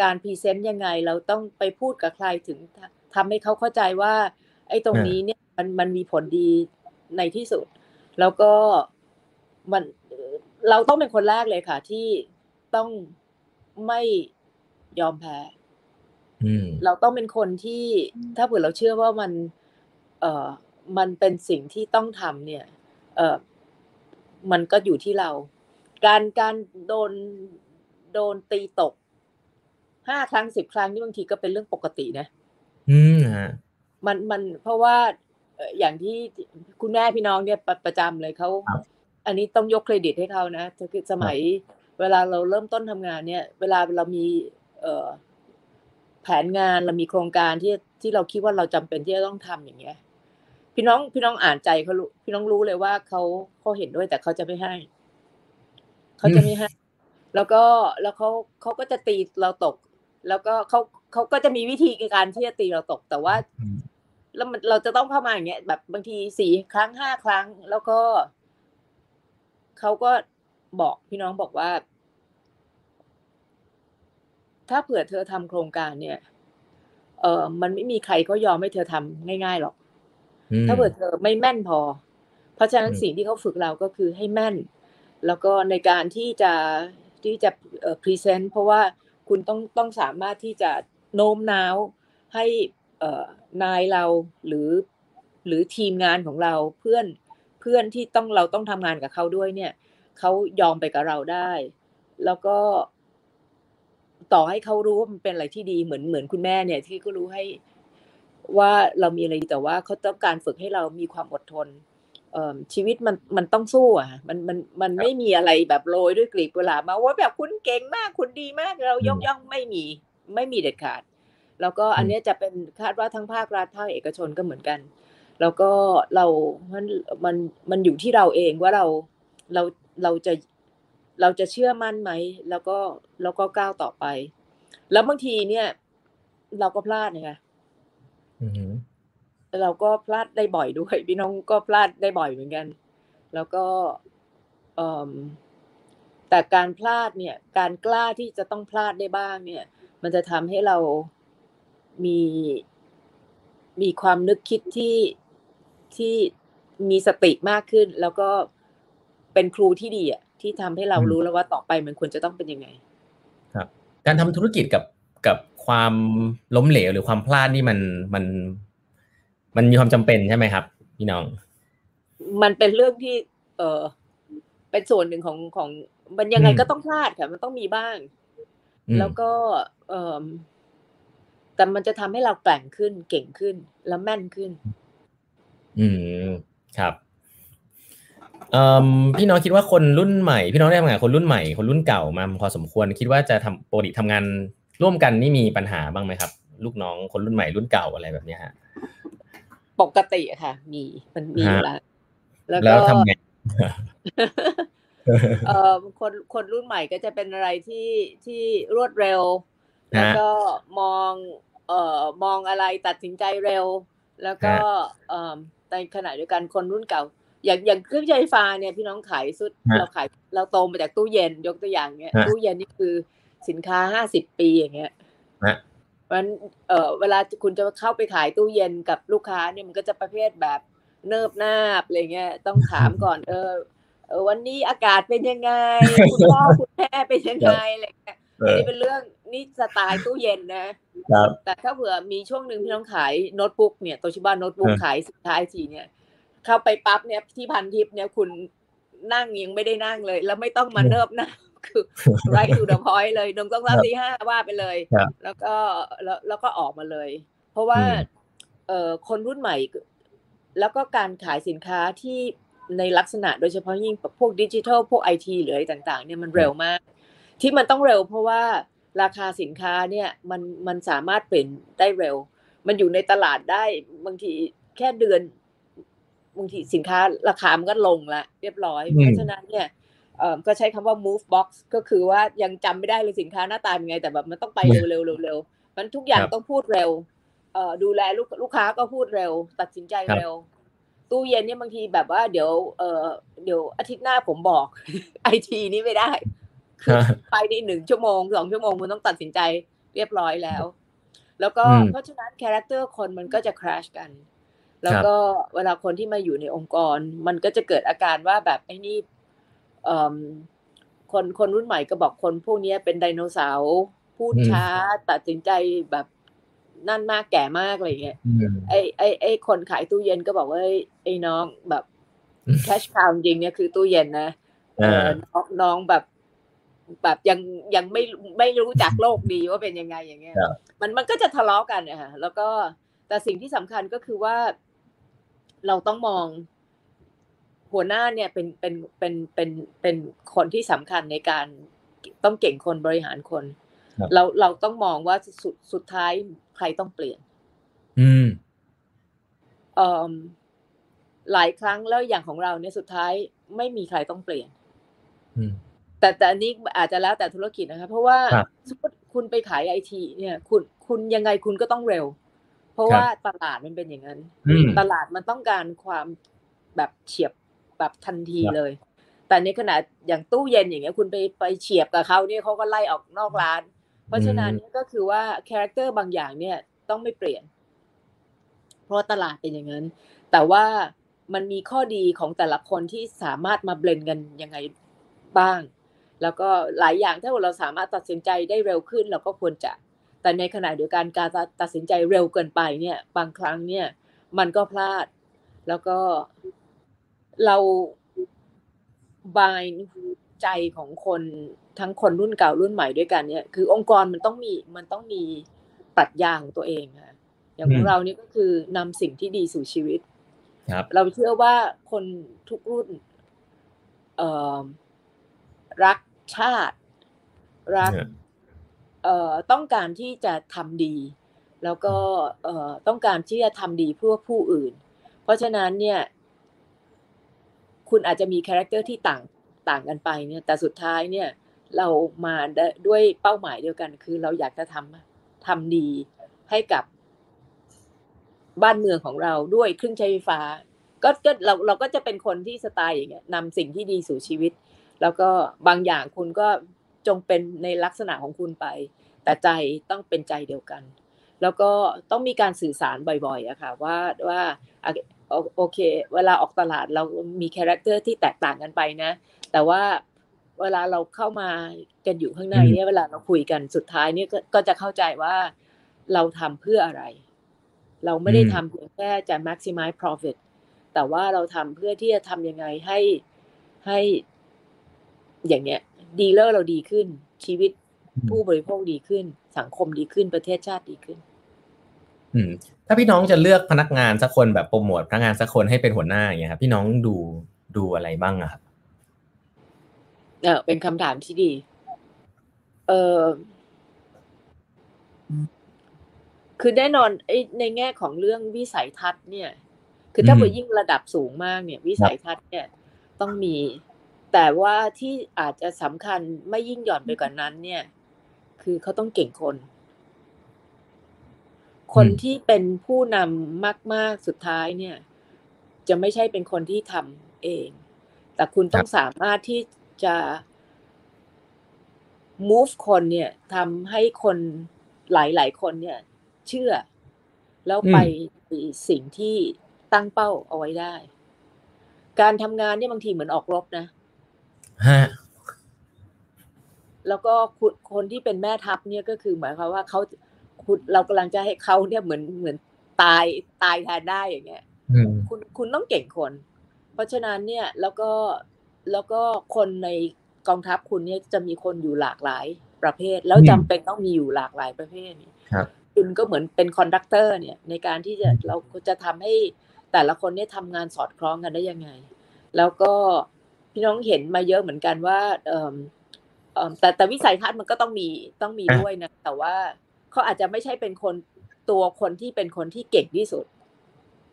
การพรีเซนต์ยังไง เราต้องไปพูดกับใครถึงทำให้เขาเข้าใจว่า ไอ้ตรงนี้เนี่ยมันมันมีผลดีในที่สุด แล้วก็มันเราต้องเป็นคนแรกเลยค่ะ ที่ต้องไม่ยอมแพ้เราต้องเป็นคนที่ถ้าเผื่อเราเชื่อว่ามัน เอ่อมันเป็นสิ่งที่ต้องทำเนี่ย เอ่อมันก็อยู่ที่เรา การการโดนโดนตีตกห้าครั้งสิบครั้งนี่บางทีก็เป็นเรื่องปกตินะ อืมฮะมันมันเพราะว่าอย่างที่คุณแม่พี่น้องเนี่ยประจำเลยเขาอันนี้ต้องยกเครดิตให้เขานะคือสมัยเวลาเราเริ่มต้นทำงานเนี่ย เวลาเรามีเอ่อแผนงานเรามีโครงการที่ที่เราคิดว่าเราจำเป็นที่จะต้องทำอย่างเงี้ย พี่น้องพี่น้องอ่านใจเขารู้พี่น้องรู้เลยว่าเขาเขาเห็นด้วยแต่เขาจะไม่ให้ เขาจะไม่ให้แล้วก็แล้วเขาเขาก็จะตีเราตก แล้วก็เขาเขาก็จะมีวิธีการที่จะตีเราตก แต่ว่า แล้วมันเราจะต้องเข้ามาอย่างเงี้ยแบบบางทีสี่ครั้งห้าครั้ง แล้วก็เขาก็บอกพี่น้องบอกว่า ถ้าเผื่อเธอทำโครงการเนี่ย เออมันไม่มีใครก็ยอมให้เธอทำง่ายๆหรอก ถ้าเผื่อเธอไม่แม่นพอ เพราะฉะนั้นสิ่งที่เขาฝึกเราก็คือให้แม่น แล้วก็ในการที่จะที่จะพรีเซนต์เพราะว่าคุณต้องต้องสามารถที่จะโน้มน้าวให้นายเราหรือหรือทีมงานของเราเพื่อนเพื่อนที่ต้องเราต้องทำงานกับเขาด้วยเนี่ยเขายอมไปกับเราได้ แล้วก็ต่อให้เขารู้ว่ามันเป็นอะไรที่ดีเหมือนเหมือนคุณแม่เนี่ยที่ก็รู้ให้ว่าเรามีอะไรแต่ว่าเขาต้องการฝึกให้เรามีความอดทน ชีวิตมันมันต้องสู้อะ มันมันมันไม่มีอะไรแบบโรยด้วยกลีบกุหลาบมาว่าแบบคุณเก่งมากคุณดีมากเรายกย่องไม่มีไม่มีเด็ดขาด แล้วก็อันเนี้ยจะเป็นคาดว่าทั้งภาครัฐภาคเอกชนก็เหมือนกัน แล้วก็เรามันมันมันอยู่ที่เราเองว่าเราเราเราจะเราจะเชื่อมั่นไหมแล้วก็แล้วก็ก้าวต่อไป แล้วบางทีเนี่ย เราก็พลาดนะคะอือฮึ เราก็พลาดได้บ่อยด้วย พี่น้องก็พลาดได้บ่อยเหมือนกัน แล้วก็เอ่มแต่การพลาดเนี่ย การกล้าที่จะต้องพลาดได้บ้าง เนี่ย มันจะทำให้เรามีมีความนึกคิดที่ที่มีสติมากขึ้น แล้วก็เป็นครูที่ดีอะที่ทำให้เราอืมรู้แล้วว่าต่อไปมันควรจะต้องเป็นยังไง ครับ การทำธุรกิจกับกับความล้มเหลวหรือความพลาดนี่มันมัน มันมีความจำเป็นใช่ไหมครับ พี่น้อง มันเป็นเรื่องที่ เออเป็นส่วนหนึ่งของของมันยังไงอืมก็ต้องพลาดค่ะ มันต้องมีบ้างอืมแล้วก็ เออแต่มันจะทำให้เราแกร่งขึ้นเก่งขึ้น แล้วแม่นขึ้น อืมครับเอ่อพี่น้องคิดว่าคนรุ่นใหม่ พี่น้องได้ทำงานกับคนรุ่นใหม่คนรุ่นเก่ามาพอสมควรคิดว่าจะทำปกติทำงานร่วมกันนี่มีปัญหาบ้างไหมครับ ลูกน้องคนรุ่นใหม่รุ่นเก่าอะไรแบบเนี้ยฮะ ปกติอะค่ะ มีมันมีอยู่ฮะแล้ว แล้แล้ววทำก็ไงเอ่อคนคนรุ่นใหม่ก็จะเป็นอะไรที่ที่รวดเร็วฮะแล้วก็มองเอ่อมองอะไรตัดสินใจเร็ว แล้วก็ฮะเอ่อในขณะเดียวกันคนรุ่นเก่า อย่างอย่างเครื่องใช้ไฟฟ้าเนี่ยพี่น้องขายสุดฮะเราขายเราโตมาจากตู้เย็นยกตัวอย่างเนี้ยฮะตู้เย็นนี่คือสินค้าห้าสิบปีอย่างเงี้ยฮะ เพราะฉะนั้นเอ่อเวลาคุณจะเข้าไปขายตู้เย็นกับลูกค้าเนี่ยมันก็จะประเภทแบบเนิบนาบอะไรเงี้ยต้องถามก่อน เออเออวันนี้อากาศเป็นยังไง คุณพ่อคุณแม่เป็นยังไงอะไรเงี้ยเออันอนี้เป็นเรื่องนี่สไตล์ตู้เย็นนะครับแต่ถ้าเผื่อมีช่วงหนึ่งพี่น้องขายโน้ตบุ๊กเนี่ยโตชิบ้าโน้ตบุ๊กเออขายสินค้าไอทีเนี่ย เข้าไปปั๊บเนี่ยที่พันทิปเนี่ยคุณนั่งยังไม่ได้นั่งเลย แล้วไม่ต้องมาเนิบหน้า คือไรทูดพอยเลยหนึ่งต้องสามสี่ห้าว่าไปเลยครับแล้วก็แล้วแล้วก็ออกมาเลย เพราะว่าอืมเอ่อคนรุ่นใหม่ แล้วก็การขายสินค้าที่ในลักษณะโดยเฉพาะยิ่งพวกดิจิทัลพวกไอทีหรืออะไรต่างๆ เนี่ยมันเร็วมาก ที่มันต้องเร็วเพราะว่าราคาสินค้าเนี่ยมันมันสามารถเปลี่ยนได้เร็ว มันอยู่ในตลาดได้บางทีแค่เดือนบางทีสินค้าราคามันก็ลงละเรียบร้อยอืมเพราะฉะนั้นเนี่ยเอ่อ ก็ใช้คำว่า move box ก็คือว่ายังจำไม่ได้เลยสินค้าหน้าตาเป็นไง แต่แบบมันต้องไปเร็วๆเร็วๆมันทุกอย่างครับต้องพูดเร็วเอ่อดูแลลูกลูกค้าก็พูดเร็ว ตัดสินใจครับเร็ว ตู้เย็นเนี่ยบางทีแบบว่าเดี๋ยวเอ่อเดี๋ยวอาทิตย์หน้าผมบอกไอทีนี่ไม่ได้คือฮะไปในหนึ่งชั่วโมงสองชั่วโมงมันต้องตัดสินใจเรียบร้อยแล้ว แล้วก็อืมเพราะฉะนั้น character คนมันก็จะ clash กัน แล้วก็เวลาคนที่มาอยู่ในองค์กร มันก็จะเกิดอาการว่าแบบไอ้นี่เอิ่ม คนคนรุ่นใหม่ก็บอกคนพวกเนี้ยเป็นไดโนเสาร์พูดอืมช้าตัดสินใจแบบนั่นมากแก่มากอะไรอย่างเงี้ยอืมไอ้ไอ้ไอ้คนขายตู้เย็นก็บอกว่าเอ้ยไอ้น้องแบบอืมแคชคาวจริงๆเนี่ยคือตู้เย็นนะเอออ่าน้องน้องแบบแบบยังยังไม่ไม่รู้จักโลกดีว่าเป็นยังไงอย่างเงี้ยครับมันมันก็จะทะเลาะกันนะฮะแล้วก็แต่สิ่งที่สำคัญก็คือว่า เราต้องมอง หัวหน้าเนี่ยเป็นเป็นเป็นเป็นเป็นคนที่สำคัญในการต้องเก่งคนบริหารคนครับเราเราต้องมองว่าสุดสุดท้ายใครต้องเปลี่ยน อืมเอ่อหลายครั้งแล้วอย่างของเราเนี่ยสุดท้ายไม่มีใครต้องเปลี่ยนอืมแต่แต่อันนี้อาจจะแล้วแต่ธุรกิจนะคะเพราะว่าครับสมมติคุณไปขายไอทีเนี่ย คุณคุณยังไงคุณก็ต้องเร็ว เพราะครับว่าตลาดมันเป็นอย่างนั้นอืมตลาดมันต้องการความแบบเฉียบ แบบทันทีครับเลย แต่ในขณะอย่างตู้เย็นอย่างเงี้ยคุณไปไปเฉียบกับเขาเนี่ยเขาก็ไล่ออกนอกร้าน เพราะฉะนั้นก็คือว่า character บางอย่างเนี่ยต้องไม่เปลี่ยน เพราะว่าตลาดเป็นอย่างนั้น แต่ว่ามันมีข้อดีของแต่ละคนที่สามารถมา blend กันยังไงบ้าง แล้วก็หลายอย่างถ้าเราสามารถตัดสินใจได้เร็วขึ้นเราก็ควรจะ แต่ในขณะเดียวกันการตัดสินใจเร็วเกินไปเนี่ย บางครั้งเนี่ย มันก็พลาด แล้วก็ เราบายใจของคนทั้งคนรุ่นเก่ารุ่นใหม่ด้วยกันเนี่ย คือองค์กรมันต้องมีมันต้องมีปรัชญาของตัวเองค่ะอย่างของเรานี่ก็คือนำสิ่งที่ดีสู่ชีวิต ครับ เราเชื่อว่าคนทุกรุ่น เอ่อรักชาติ รัก เอ่อต้องการที่จะทำดี แล้วก็เอ่อต้องการที่จะทำดีเพื่อผู้อื่น เพราะฉะนั้นเนี่ย คุณอาจจะมี character ที่ต่างต่างกันไปเนี่ยแต่สุดท้ายเนี่ยเรามาด้ด้วยเป้าหมายเดียวกัน คือเราอยากจะทำทำดีให้กับบ้านเมืองของเราด้วยเครื่องใช้ไฟฟ้า ก็ก็เราเราก็จะเป็นคนที่สไตล์อย่างเงี้ยนำสิ่งที่ดีสู่ชีวิต แล้วก็บางอย่างคุณก็จงเป็นในลักษณะของคุณไป แต่ใจต้องเป็นใจเดียวกัน แล้วก็ต้องมีการสื่อสารบ่อยๆอะค่ะว่าว่า โอเค เวลาออกตลาดเรามี character ที่แตกต่างกันไปนะ แต่ว่าเวลาเราเข้ามากันอยู่ข้างในเนี่ยเวลาเราคุยกันสุดท้ายเนี่ยก็จะเข้าใจว่าเราทำเพื่ออะไร เราไม่ได้ทำเพียงแค่จะ maximize profit แต่ว่าเราทำเพื่อที่จะทำยังไงให้ให้อย่างเนี้ย dealer เราดีขึ้นชีวิตผู้บริโภคดีขึ้น สังคมดีขึ้นประเทศชาติดีขึ้น อืม ถ้าพี่น้องจะเลือกพนักงานสักคนแบบโปรโมทพนักงานสักคนให้เป็นหัวหน้าอย่างเงี้ยครับพี่น้องดูดูอะไรบ้างอะครับเออเป็นคำถามที่ดี เออคือแน่นอนไอ้ในแง่ของเรื่องวิสัยทัศน์เนี่ย คือถ้าเกิดยิ่งระดับสูงมากเนี่ย วิสัยทัศน์เนี่ยต้องมี แต่ว่าที่อาจจะสำคัญไม่ยิ่งหย่อนไปกว่านั้น เนี่ย คือเขาต้องเก่งคน คนที่เป็นผู้นำมาก ๆ สุดท้ายเนี่ย จะไม่ใช่เป็นคนที่ทำเอง แต่คุณต้องสามารถที่จะ move คนเนี่ยทำให้คนหลาย ๆ คนเนี่ย เชื่อ แล้วไปสิ่งที่ตั้งเป้าเอาไว้ได้ การทำงานเนี่ยบางทีเหมือนออกรบนะฮะแล้วก็คนที่เป็นแม่ทัพเนี่ยก็คือหมายความว่าเขา คุณเรากำลังจะให้เขาเนี่ยเหมือนเหมือนตายตายแทนได้อย่างเงี้ยคุณคุณต้องเก่งคน เพราะฉะนั้นเนี่ยแล้วก็แล้วก็คนในกองทัพคุณเนี่ยจะมีคนอยู่หลากหลายประเภท แล้วจำเป็นต้องมีอยู่หลากหลายประเภทครับคุณก็เหมือนเป็น conductor เนี่ยในการที่จะเราจะทำให้แต่ละคนเนี่ยทำงานสอดคล้องกันได้ยังไง แล้วก็พี่น้องเห็นมาเยอะเหมือนกันว่าเออเออแต่แต่วิสัยทัศน์มันก็ต้องมีต้องมีด้วยนะแต่ว่า เขาอาจจะไม่ใช่เป็นคนตัวคนที่เป็นคนที่เก่งที่สุด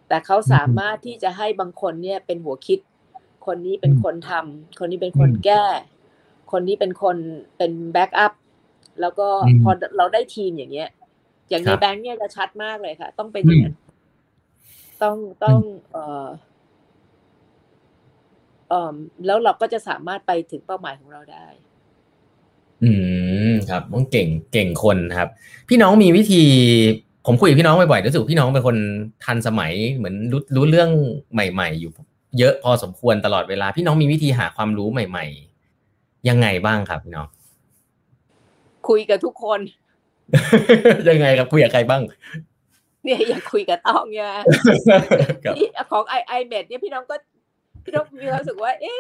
แต่เขาสามารถที่จะให้บางคนเนี่ยเป็นหัวคิด คนนี้เป็นคนทำคนนี้เป็นคนแก้ คนนี้เป็นคนเป็น backup แล้วก็พอเราได้ทีมอย่างเงี้ย อย่างในแบงค์เนี่ยจะชัดมากเลยค่ะ ต้องเป็นอย่างนั้นต้องต้องเอ่อเอ่อแล้วเราก็จะสามารถไปถึงเป้าหมายของเราได้ อืมครับต้องเก่งเก่งคนครับ พี่น้องมีวิธี ผมคุยกับพี่น้องบ่อยๆรู้สึกพี่น้องเป็นคนทันสมัยเหมือนรู้รู้เรื่องใหม่ ๆ อยู่ เยอะพอสมควรตลอดเวลา พี่น้องมีวิธีหาความรู้ใหม่ ๆ ยังไงบ้างครับพี่น้อง คุยกับทุกคน ยังไงครับคุยกับใครบ้างเนี่ยอยากคุยกับต้องเนี่ยของไอไอเมดเนี่ยพี่น้องก็พี่น้องมีความรู้สึกว่า เอ๊ะ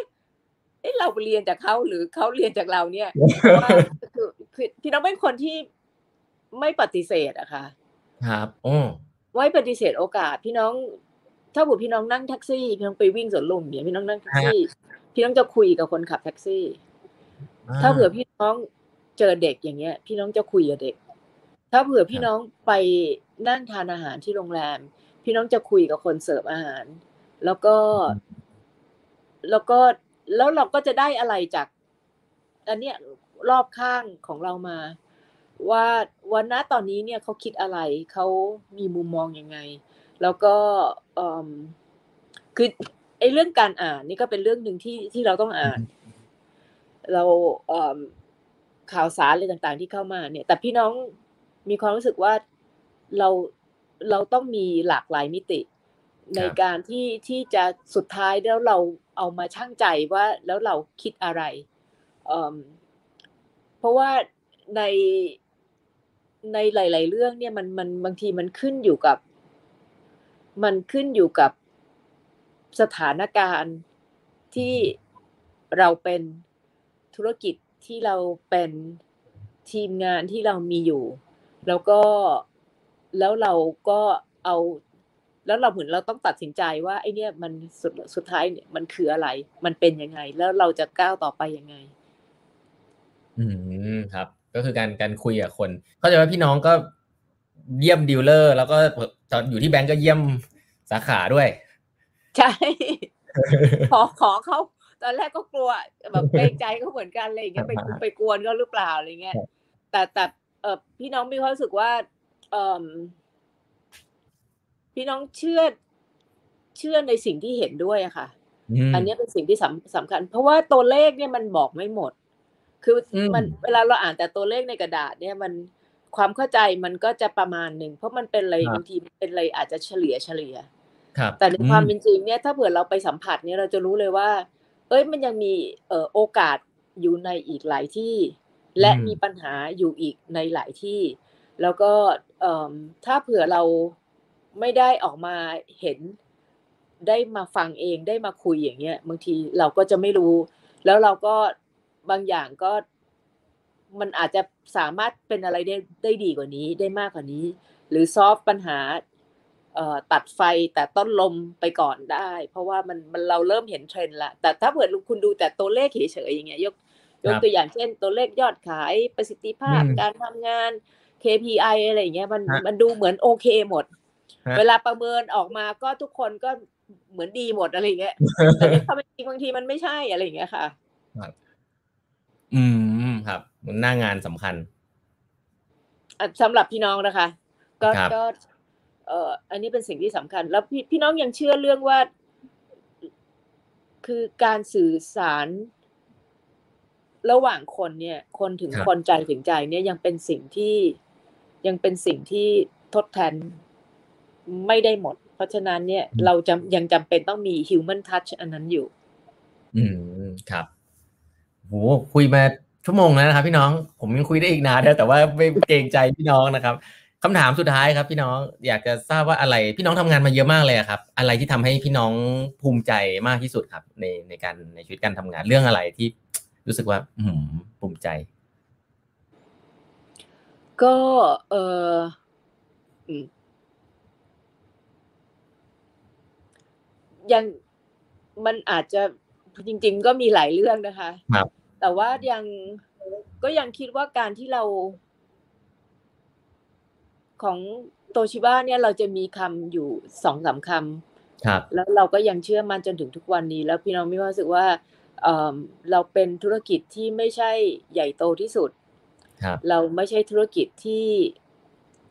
เอ๊ะเราเรียนจากเขาหรือเขาเรียนจากเราเนี่ยว่าคือคือพี่น้องเป็นคนที่ไม่ปฏิเสธอะค่ะ ครับโอ้ไว้ปฏิเสธโอกาส พี่น้อง ถ้าบุพี่น้องนั่งแท็กซี่พี่น้องไปวิ่งสวนลุมเนี่ยพี่น้องนั่งแท็กซี่ พี่น้องจะคุยกับคนขับแท็กซี่ ถ้าเผื่อพี่น้องเจอเด็กอย่างเงี้ย พี่น้องจะคุยกับเด็ก ถ้าเผื่อพี่น้องไปนั่งทานอาหารที่โรงแรม พี่น้องจะคุยกับคนเสิร์ฟอาหาร แล้วก็ แล้วก็ แล้วเราก็จะได้อะไรจากอันเนี้ยรอบข้างของเรามา ว่าวันน้ตอนนี้เนี่ยเขาคิดอะไรเขามีมุมมองยังไง แล้วก็คือไอ้เรื่องการอ่านนี่ก็เป็นเรื่องหนึ่งที่ที่เราต้องอ่าน เราข่าวสารอะไรต่างๆ ที่เข้ามาเนี่ย แต่พี่น้องมีความรู้สึกว่าเราเราต้องมีหลากหลายมิติ ในการที่ที่จะสุดท้ายแล้วเราเอามาชั่งใจว่าแล้วเราคิดอะไรเพราะว่าในในหลาย ๆ เรื่องเนี่ยมันมันบางทีมันขึ้นอยู่กับ มันขึ้นอยู่กับสถานการณ์ที่เราเป็นธุรกิจที่เราเป็นทีมงานที่เรามีอยู่ แล้วก็แล้วเราก็เอา แล้วเราเหมือนเราต้องตัดสินใจว่าไอเนี่ยมันสุดสุดท้ายเนี่ยมันคืออะไร มันเป็นยังไง แล้วเราจะก้าวต่อไปยังไง อืมครับ ก็คือการการคุยกับคน เข้าใจว่าพี่น้องก็เยี่ยม dealer แล้วก็ตอนอยู่ที่แบงก์ก็เยี่ยมสาขาด้วย ใช่ ขอขอเขาตอนแรกก็กลัวแบบเกรงใจเขาเหมือนกันอะไรอย่างเงี้ยไปไปกวนเขาหรือเปล่าอะไรเงี้ยแต่แต่เออพี่น้องมีความรู้สึกว่า เออ พี่น้องเชื่อเชื่อในสิ่งที่เห็นด้วยอะค่ะ อันนี้เป็นสิ่งที่สำสำคัญ เพราะว่าตัวเลขเนี่ยมันบอกไม่หมด คือมันเวลาเราอ่านแต่ตัวเลขในกระดาษ เนี่ยมันความเข้าใจมันก็จะประมาณหนึ่งเพราะมันเป็นอะไรบางทีเป็นอะไรอาจจะเฉลี่ยเฉลี่ยแต่ในความเป็นจริงเนี่ยถ้าเผื่อเราไปสัมผัสเนี่ยเราจะรู้เลยว่า เอ้ยมันยังมีเอ่อโอกาสอยู่ในอีกหลายที่ และมีปัญหาอยู่อีกในหลายที่ แล้วก็เอ่อถ้าเผื่อเรา ไม่ได้ออกมาเห็นได้มาฟังเองได้มาคุยอย่างเงี้ยบางทีเราก็จะไม่รู้ แล้วเราก็บางอย่างก็มันอาจจะสามารถเป็นอะไรได้ได้ดีกว่านี้ได้มากกว่านี้ หรือซอฟปัญหาตัดไฟแต่ต้นลมไปก่อนได้ เพราะว่ามันมันเราเริ่มเห็นเทรนด์ละแต่ถ้าเกิดคุณดูแต่ตัวเลขเฉยๆอย่างเงี้ยยกยกตัวอย่างเช่น ตัวเลขยอดขายประสิทธิภาพการทำงาน KPI อะไรอย่างเงี้ยมันมันดูเหมือนโอเคหมด เวลาประเมินออกมาก็ทุกคนก็เหมือนดีหมดอะไรเงี้ยแต่ในความจริงบางทีมันไม่ใช่อะไรอย่างเงี้ยค่ะอืมครับ มันหน้างานสำคัญสำหรับพี่น้องนะคะ ก็ก็เอ่ออันนี้เป็นสิ่งที่สำคัญ แล้วพี่พี่น้องยังเชื่อเรื่องว่า คือการสื่อสารระหว่างคนเนี่ย คนถึงคนใจถึงใจเนี่ยยังเป็นสิ่งที่ยังเป็นสิ่งที่ทดแทน ไม่ได้หมด เพราะฉะนั้นเนี่ยเราจำยังจำเป็นต้องมี human touch อันนั้นอยู่ อืมครับโหคุยมาชั่วโมงแล้วนะครับ พี่น้องผมยังคุยได้อีกนานแต่ว่าไม่เกรงใจพี่น้องนะครับคำถามสุดท้ายครับ พี่น้องอยากจะทราบว่าอะไร พี่น้องทำงานมาเยอะมากเลยครับ อะไรที่ทำให้พี่น้องภูมิใจมากที่สุดครับ ในในการในชีวิตการทำงานเรื่องอะไรที่รู้สึกว่า อืภูมิใจ ก็เออ ยังมันอาจจะจริง ๆ ก็มีหลายเรื่องนะคะครับแต่ว่ายังก็ยังคิดว่าการที่เรา ของโตชิบ้าเนี่ยเราจะมีคำอยู่สองสาคำครับ แล้วเราก็ยังเชื่อมั่นจนถึงทุกวันนี้ แล้วพี่น้องมีความรู้สึกว่าเเราเป็นธุรกิจที่ไม่ใช่ใหญ่โตที่สุดเราไม่ใช่ธุรกิจที่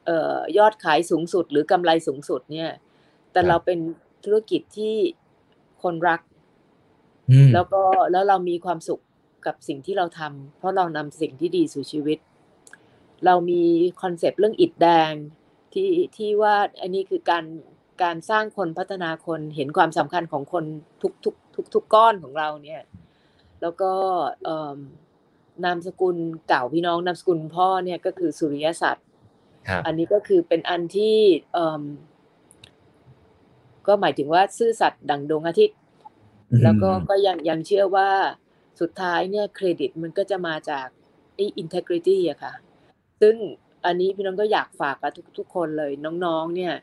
เอยอดขายสูงสุด หรือกำไรสูงสุดเนี่ย แต่เราเป็น ธุรกิจที่คนรัก แล้วก็แล้วเรามีความสุขกับสิ่งที่เราทำเพราะเรานำสิ่งที่ดีสู่ชีวิต เรามีคอนเซปต์เรื่องอิดแดงที่ที่ว่าอันนี้คือการการสร้างคนพัฒนาคนเห็นความสำคัญของคนทุกทุกทุกทุกก้อนของเราเนี่ย แล้วก็นามสกุลเก่าพี่น้องนามสกุลพ่อเนี่ยก็คือสุริยสัตว์อันนี้ก็คือเป็นอันที่ ก็หมายถึงว่าซื่อสัตย์ดังดวงอาทิตย์ แล้วก็ก็ยังยังเชื่อว่าสุดท้ายเนี่ยเครดิตมันก็จะมาจากไอ้ integrity อะค่ะ ซึ่งอันนี้พี่น้องก็อยากฝากกับทุกทุกคนเลยน้องๆ เนี่ย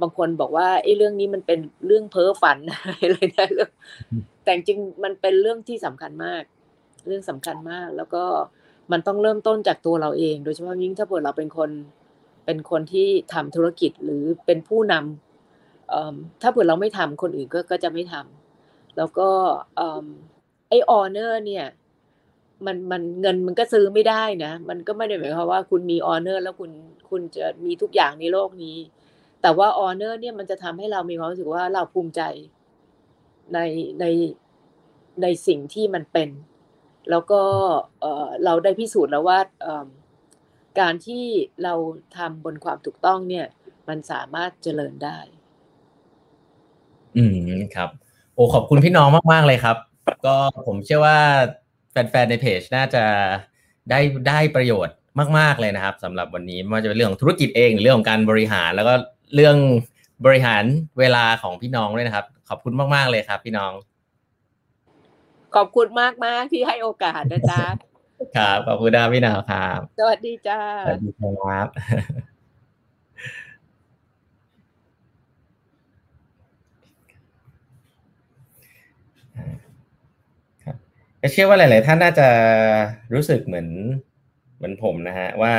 บางคนบอกว่าไอ้เรื่องนี้มันเป็นเรื่องเพ้อฝันอะไรนะเรื่องแต่จริงมันเป็นเรื่องที่สำคัญมาก เรื่องสำคัญมาก แล้วก็มันต้องเริ่มต้นจากตัวเราเอง โดยเฉพาะยิ่งถ้าเกิดเราเป็นคนเป็นคนที่ทำธุรกิจหรือเป็นผู้นำ ถ้าเผื่อเราไม่ทำคนอื่นก็ก็จะไม่ทแล้วก็ไอ honor เนี่ยมันมันเงินมันก็ซื้อไม่ได้นะ มันก็ไม่ได้หมายความว่าคุณมี honor แล้วคุณคุณจะมีทุกอย่างในโลกนี้ แต่ว่า honor เนี่ยมันจะทำให้เรามีความรู้สึกว่าเราภูมิใจในในในสิ่งที่มันเป็น แล้วก็เออเราได้พิสูจน์แล้วว่าการที่เราทำบนความถูกต้องเนี่ย มันสามารถเจริญได้ อืมครับ โอ้ขอบคุณพี่น้องมาก ๆ เลยครับ ก็ผมเชื่อว่าแฟนๆในเพจน่าจะได้ได้ประโยชน์มาก ๆ เลยนะครับสำหรับวันนี้ไม่ว่าจะเป็นเรื่องของธุรกิจเองเรื่องของการบริหารแล้วก็เรื่องบริหารเวลาของพี่น้องด้วยนะครับ ขอบคุณมาก ๆ เลยครับ พี่น้อง ขอบคุณมากมากที่ให้โอกาสนะจ๊ะครับขอบคุณดาพี่นาวครับ สวัสดีจ้าสวัสดีครับ ครับก็เชื่อว่าหลาย ๆ ท่านน่าจะรู้สึกเหมือนเหมือนผมนะฮะว่า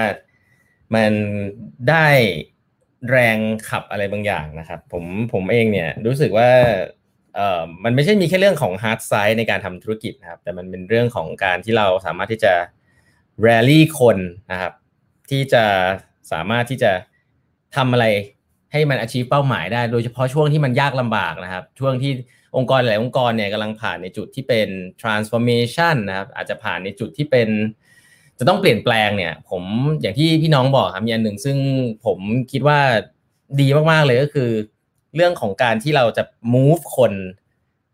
มันได้แรงขับอะไรบางอย่างนะครับ ผมผมเองเนี่ยรู้สึกว่าเอ่อมันไม่ใช่มีแค่เรื่องของ hard side ในการทำธุรกิจนะครับ แต่มันเป็นเรื่องของการที่เราสามารถที่จะ r รลลี่คนนะครับ ที่จะสามารถที่จะทำอะไรให้มัน achieve เป้าหมายได้ โดยเฉพาะช่วงที่มันยากลำบากนะครับ ช่วงที่ องค์กรหลายองค์กรเนี่ยกำลังผ่านในจุดที่เป็น transformation นะครับอาจจะผ่านในจุดที่เป็น จะต้องเปลี่ยนแปลงเนี่ยผมอย่างที่พี่น้องบอกครับมีอันหนึ่งซึ่งผมคิดว่าดีมากๆเลยก็คือ เรื่องของการที่เราจะ move คน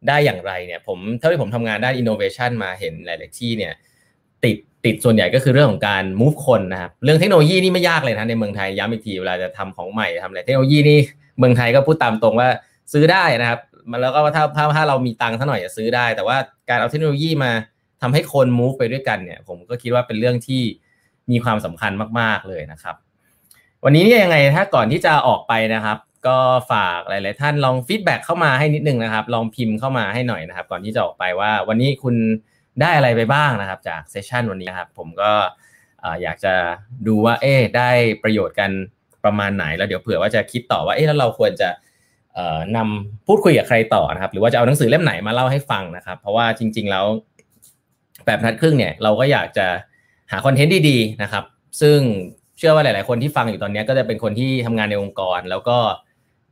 ได้อย่างไรเนี่ยผมเท่าที่ผมทำงานด้าน innovation มาเห็นหลาย ๆ ที่เนี่ยติดติดส่วนใหญ่ก็คือเรื่องของการ move คนนะครับเรื่องเทคโนโลยีนี่ไม่ยากเลยนะในเมืองไทยย้ำอีกทีเวลาจะทำของใหม่ทำอะไรเทคโนโลยีนี่เมืองไทยก็พูดตามตรงว่าซื้อได้นะครับ มันแล้วก็ถ้าถ้าถ้าเรามีตังค์สักหน่อยจะซื้อได้ แต่ว่าการเอาเทคโนโลยีมาทำให้คน move ไปด้วยกันเนี่ย ผมก็คิดว่าเป็นเรื่องที่มีความสำคัญมาก ๆเลยนะครับ วันนี้เนี่ยยังไงถ้าก่อนที่จะออกไปนะครับ ก็ฝากหลาย ๆ ท่านลอง feedback เข้ามาให้นิดนึงนะครับ ลองพิมพ์เข้ามาให้หน่อยนะครับ ก่อนที่จะออกไปว่าวันนี้คุณได้อะไรไปบ้างนะครับ จากเซสชันวันนี้นะครับผมก็อยากจะดูว่าเอ๊ได้ประโยชน์กันประมาณไหนแล้วเดี๋ยวเผื่อว่าจะคิดต่อว่าเอ๊แล้วเราควรจะ นำพูดคุยกับใครต่อนะครับ หรือว่าจะเอาหนังสือเล่มไหนมาเล่าให้ฟังนะครับ เพราะว่าจริง ๆ แล้วแบบนัดครึ่งเนี่ยเราก็อยากจะหาคอนเทนต์ดีๆนะครับ ซึ่งเชื่อว่าหลาย ๆ คนที่ฟังอยู่ตอนนี้ก็จะเป็นคนที่ทำงานในองค์กร แล้วก็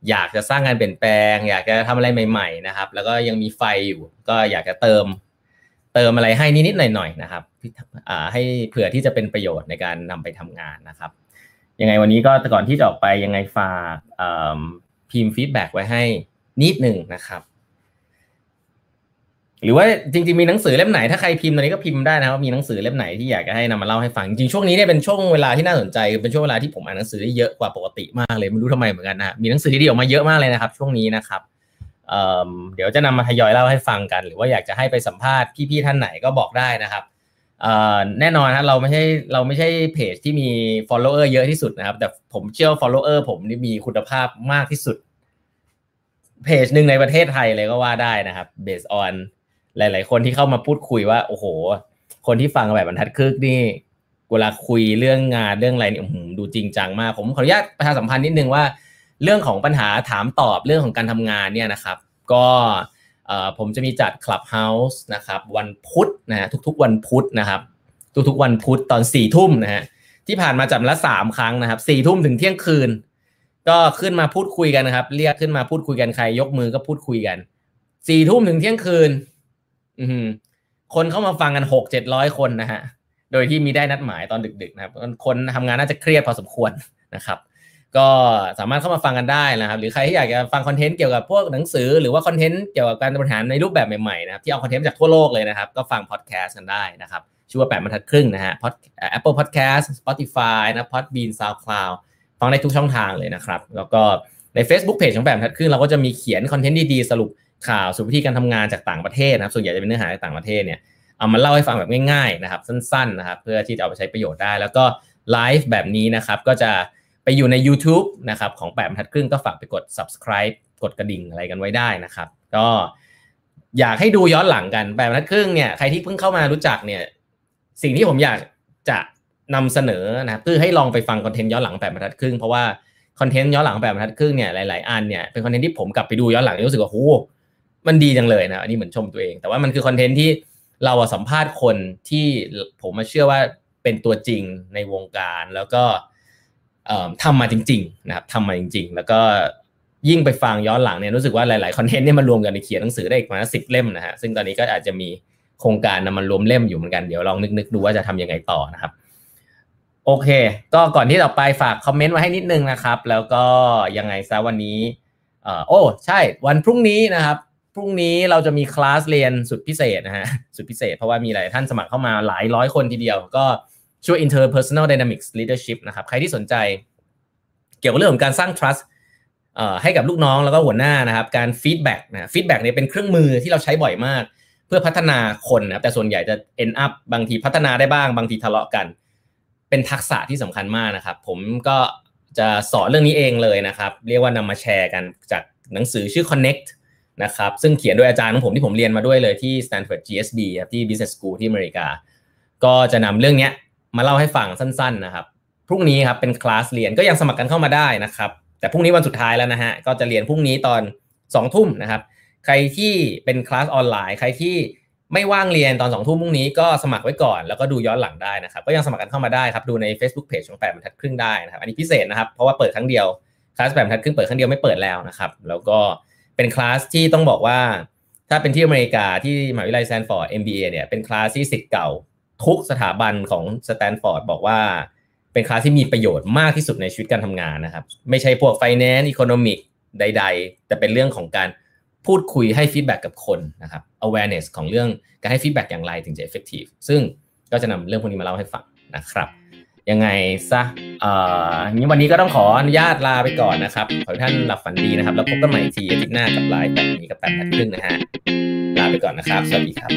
อยากจะสร้างงานเปลี่ยนแปลง อยากจะทำอะไรใหม่ ๆ นะครับ แล้วก็ยังมีไฟอยู่ ก็อยากจะเติม เติมอะไรให้นิด ๆ หน่อย ๆ นะครับให้เผื่อที่จะเป็นประโยชน์ในการนำไปทำงานนะครับ ยังไงวันนี้ก็ก่อนที่จะออกไปยังไงฝาก พิมพ์ฟีดแบ็กไว้ให้นิดหนึ่งนะครับ หรือว่าจริงๆมีหนังสือเล่มไหนถ้าใครพิมพ์ตอนนี้ก็พิมพ์ได้นะว่ามีหนังสือเล่มไหนที่อยากจะให้นำมาเล่าให้ฟังจริงช่วงนี้เนี่ยเป็นช่วงเวลาที่น่าสนใจเป็นช่วงเวลาที่ผมอ่านหนังสือได้เยอะกว่าปกติมากเลยไม่รู้ทำไมเหมือนกันนะมีหนังสือที่ดีออกมาเยอะมากเลยนะครับ ช่วงนี้นะครับเดี๋ยวจะนำมาทยอยเล่าให้ฟังกัน หรือว่าอยากจะให้ไปสัมภาษณ์พี่ๆท่านไหนก็บอกได้นะครับแน่นอนนะเราไม่ใช่เราไม่ใช่เพจที่มี follower เยอะที่สุดนะครับ แต่ผมเชื่อ follower ผมนี่มีคุณภาพมากที่สุด เพจหนึ่งในประเทศไทยเลยก็ว่าได้นะครับ based on หลาย ๆ คนที่เข้ามาพูดคุยว่า โอ้โห คนที่ฟังแบบบรรทัดครึกนี่เวลาคุยเรื่องงานเรื่องอะไรเนี่ยดูจริงจังมาก ผมขออนุญาตประชาสัมพันธ์นิดนึงว่า เรื่องของปัญหาถามตอบเรื่องของการทำงานเนี่ยนะครับ ก็ผมจะมีจัด Clubhouse นะครับ วันพุธนะฮะทุก ๆ วันพุธนะครับ ทุก ๆ วันพุธตอนสี่ทุ่มนะฮะที่ผ่านมาจัดละสามครั้งนะครับสี่ทุ่มถึงเที่ยงคืน ก็ขึ้นมาพูดคุยกันนะครับ เรียกขึ้นมาพูดคุยกันใคร ยกมือก็พูดคุยกันสี่ทุ่มถึงเที่ยงคืน อืคนเข้ามาฟังกันหกเจ็ดร้อยคนนะฮะ โดยที่มีได้นัดหมายตอนดึก ๆ นะครับ คนทำงานน่าจะเครียดพอสมควรนะครับ ก็สามารถเข้ามาฟังกันได้นะครับ หรือใครที่อยากจะฟัง content เกี่ยวกับพวกหนังสือ หรือว่า content เกี่ยวกับการบริหารในรูปแบบใหม่ๆนะครับที่เอา content จากทั่วโลกเลยนะครับ ก็ฟังพอดแคสต์กันได้นะครับชื่อว่าแปดบรรทัดครึ่งนะฮะพอด Apple Podcast Spotify นะ Podbean SoundCloud ฟังได้ทุกช่องทางเลยนะครับ แล้วก็ใน Facebook Page ของแปดบรรทัดครึ่งเราก็จะมีเขียน content ดีๆสรุปข่าวสุวิธีการทำงานจากต่างประเทศนะครับ ส่วนใหญ่จะเป็นเนื้อหาในต่างประเทศเนี่ยเอามาเล่าให้ฟังแบบง่ายๆนะครับ สั้นๆนะครับ เพื่อที่จะเอาไปใช้ประโยชน์ได้ แล้วก็ไลฟ์แบบนี้นะครับก็จะไปอยู่ใน YouTube นะครับของแปดบรรทัดครึ่งก็ฝากไปกด subscribe กดกระดิ่งอะไรกันไว้ได้นะครับ ก็อยากให้ดูย้อนหลังกันแปดบรรทัดครึ่งเนี่ยใครที่เพิ่งเข้ามารู้จักเนี่ยสิ่งที่ผมอยากจะ นำเสนอนะเพื่อให้ลองไปฟังคอนเทนต์ย้อนหลังแปดบรรทัดครึ่งเพราะว่าคอนเทนต์ย้อนหลังแปดบรรทัดครึ่งเนี่ยหลายๆอันเนี่ยเป็นคอนเทนต์ที่ผมกลับไปดูย้อนหลังรู้สึกว่าโหมันดีจังเลยนะอันนี้เหมือนชมตัวเอง แต่ว่ามันคือคอนเทนต์ที่เราสัมภาษณ์คนที่ผมมาเชื่อว่าเป็นตัวจริงในวงการแล้วก็ทำมาจริง ๆ นะครับทำมาจริง ๆ แล้วก็ยิ่งไปฟังย้อนหลังเนี่ยรู้สึกว่าหลายๆคอนเทนต์เนี่ยมันรวมกันในเขียนหนังสือได้อีกประมาณสิบเล่มนะฮะซึ่งตอนนี้ก็อาจจะมีโครงการนำมันรวมเล่มอยู่เหมือนกันเดี๋ยวลองนึกๆดูว่าจะทำยังไงต่อนะครับ โอเค ก็ก่อนที่ต่อไปฝากคอมเมนต์ไว้ให้นิดนึงนะครับ แล้วก็ยังไงซะวันนี้เอ่อโอ้ใช่วันพรุ่งนี้นะครับพรุ่งนี้เราจะมีคลาสเรียนสุดพิเศษนะฮะสุดพิเศษเพราะว่ามีหลายท่านสมัครเข้ามาหลายร้อยคนทีเดียว ก็ช่วย interpersonal dynamics leadership นะครับใครที่สนใจ เกี่ยวกับเรื่องของการสร้าง trust ให้กับลูกน้องแล้วก็หัวหน้านะครับการ feedback นะ feedback เนี่ยเป็นเครื่องมือที่เราใช้บ่อยมาก เพื่อพัฒนาคนนะแต่ส่วนใหญ่จะ end up บางทีพัฒนาได้บ้างบางทีทะเลาะกัน เป็นทักษะที่สำคัญมากนะครับ ผมก็จะสอนเรื่องนี้เองเลยนะครับ เรียกว่านำมาแชร์กันจากหนังสือชื่อ Connect นะครับซึ่งเขียนโดยอาจารย์ของผมที่ผมเรียนมาด้วยเลยที่ Stanford GSB ครับที่ Business School ที่อเมริกา ก็จะนำเรื่องนี้มาเล่าให้ฟังสั้น ๆ นะครับ พรุ่งนี้ครับเป็นคลาสเรียนก็ยังสมัครกันเข้ามาได้นะครับ แต่พรุ่งนี้วันสุดท้ายแล้วนะฮะก็จะเรียนพรุ่งนี้ตอน2องทุ่มนะครับ ใครที่เป็นคลาสออนไลน์ ใครที่ ไม่ว่างเรียนตอนสองทุ่มพรุ่งนี้ก็สมัครไว้ก่อนแล้วก็ดูย้อนหลังได้นะครับ ก็ยังสมัครกันเข้ามาได้ครับ ดูใน Facebook Page ของแปดบรรทัดครึ่งได้นะครับ อันนี้พิเศษนะครับ เพราะว่าเปิดครั้งเดียวคลาสแปดบรรทัดครึ่งเปิดครั้งเดียวไม่เปิดแล้วนะครับ แล้วก็เป็นคลาสที่ต้องบอกว่า ถ้าเป็นที่อเมริกาที่มหาวิทยาลัย Stanford MBA เนี่ยเป็นคลาสที่ศิษย์เก่าทุกสถาบันของสแตนฟอร์ดบอกว่า เป็นคลาสที่มีประโยชน์มากที่สุดในชีวิตการทำงานนะครับ ไม่ใช่พวก finance economic ใด ๆ แต่เป็นเรื่องของการ พูดคุยให้ feedback กับคนนะครับ awareness ของเรื่องการให้ feedback อย่างไรถึงจะ effective ซึ่งก็จะนำเรื่องพวกนี้มาเล่าให้ฟังนะครับยังไงซะเอ่อวันนี้ก็ต้องขออนุญาตลาไปก่อนนะครับ ขอให้ท่านหลับฝันดีนะครับ แล้วพบกันใหม่ทีอาทิตย์หน้ากับไลน์แบบนี้กับแปดบรรทัดครึ่งนะฮะ ลาไปก่อนนะครับ สวัสดีครับ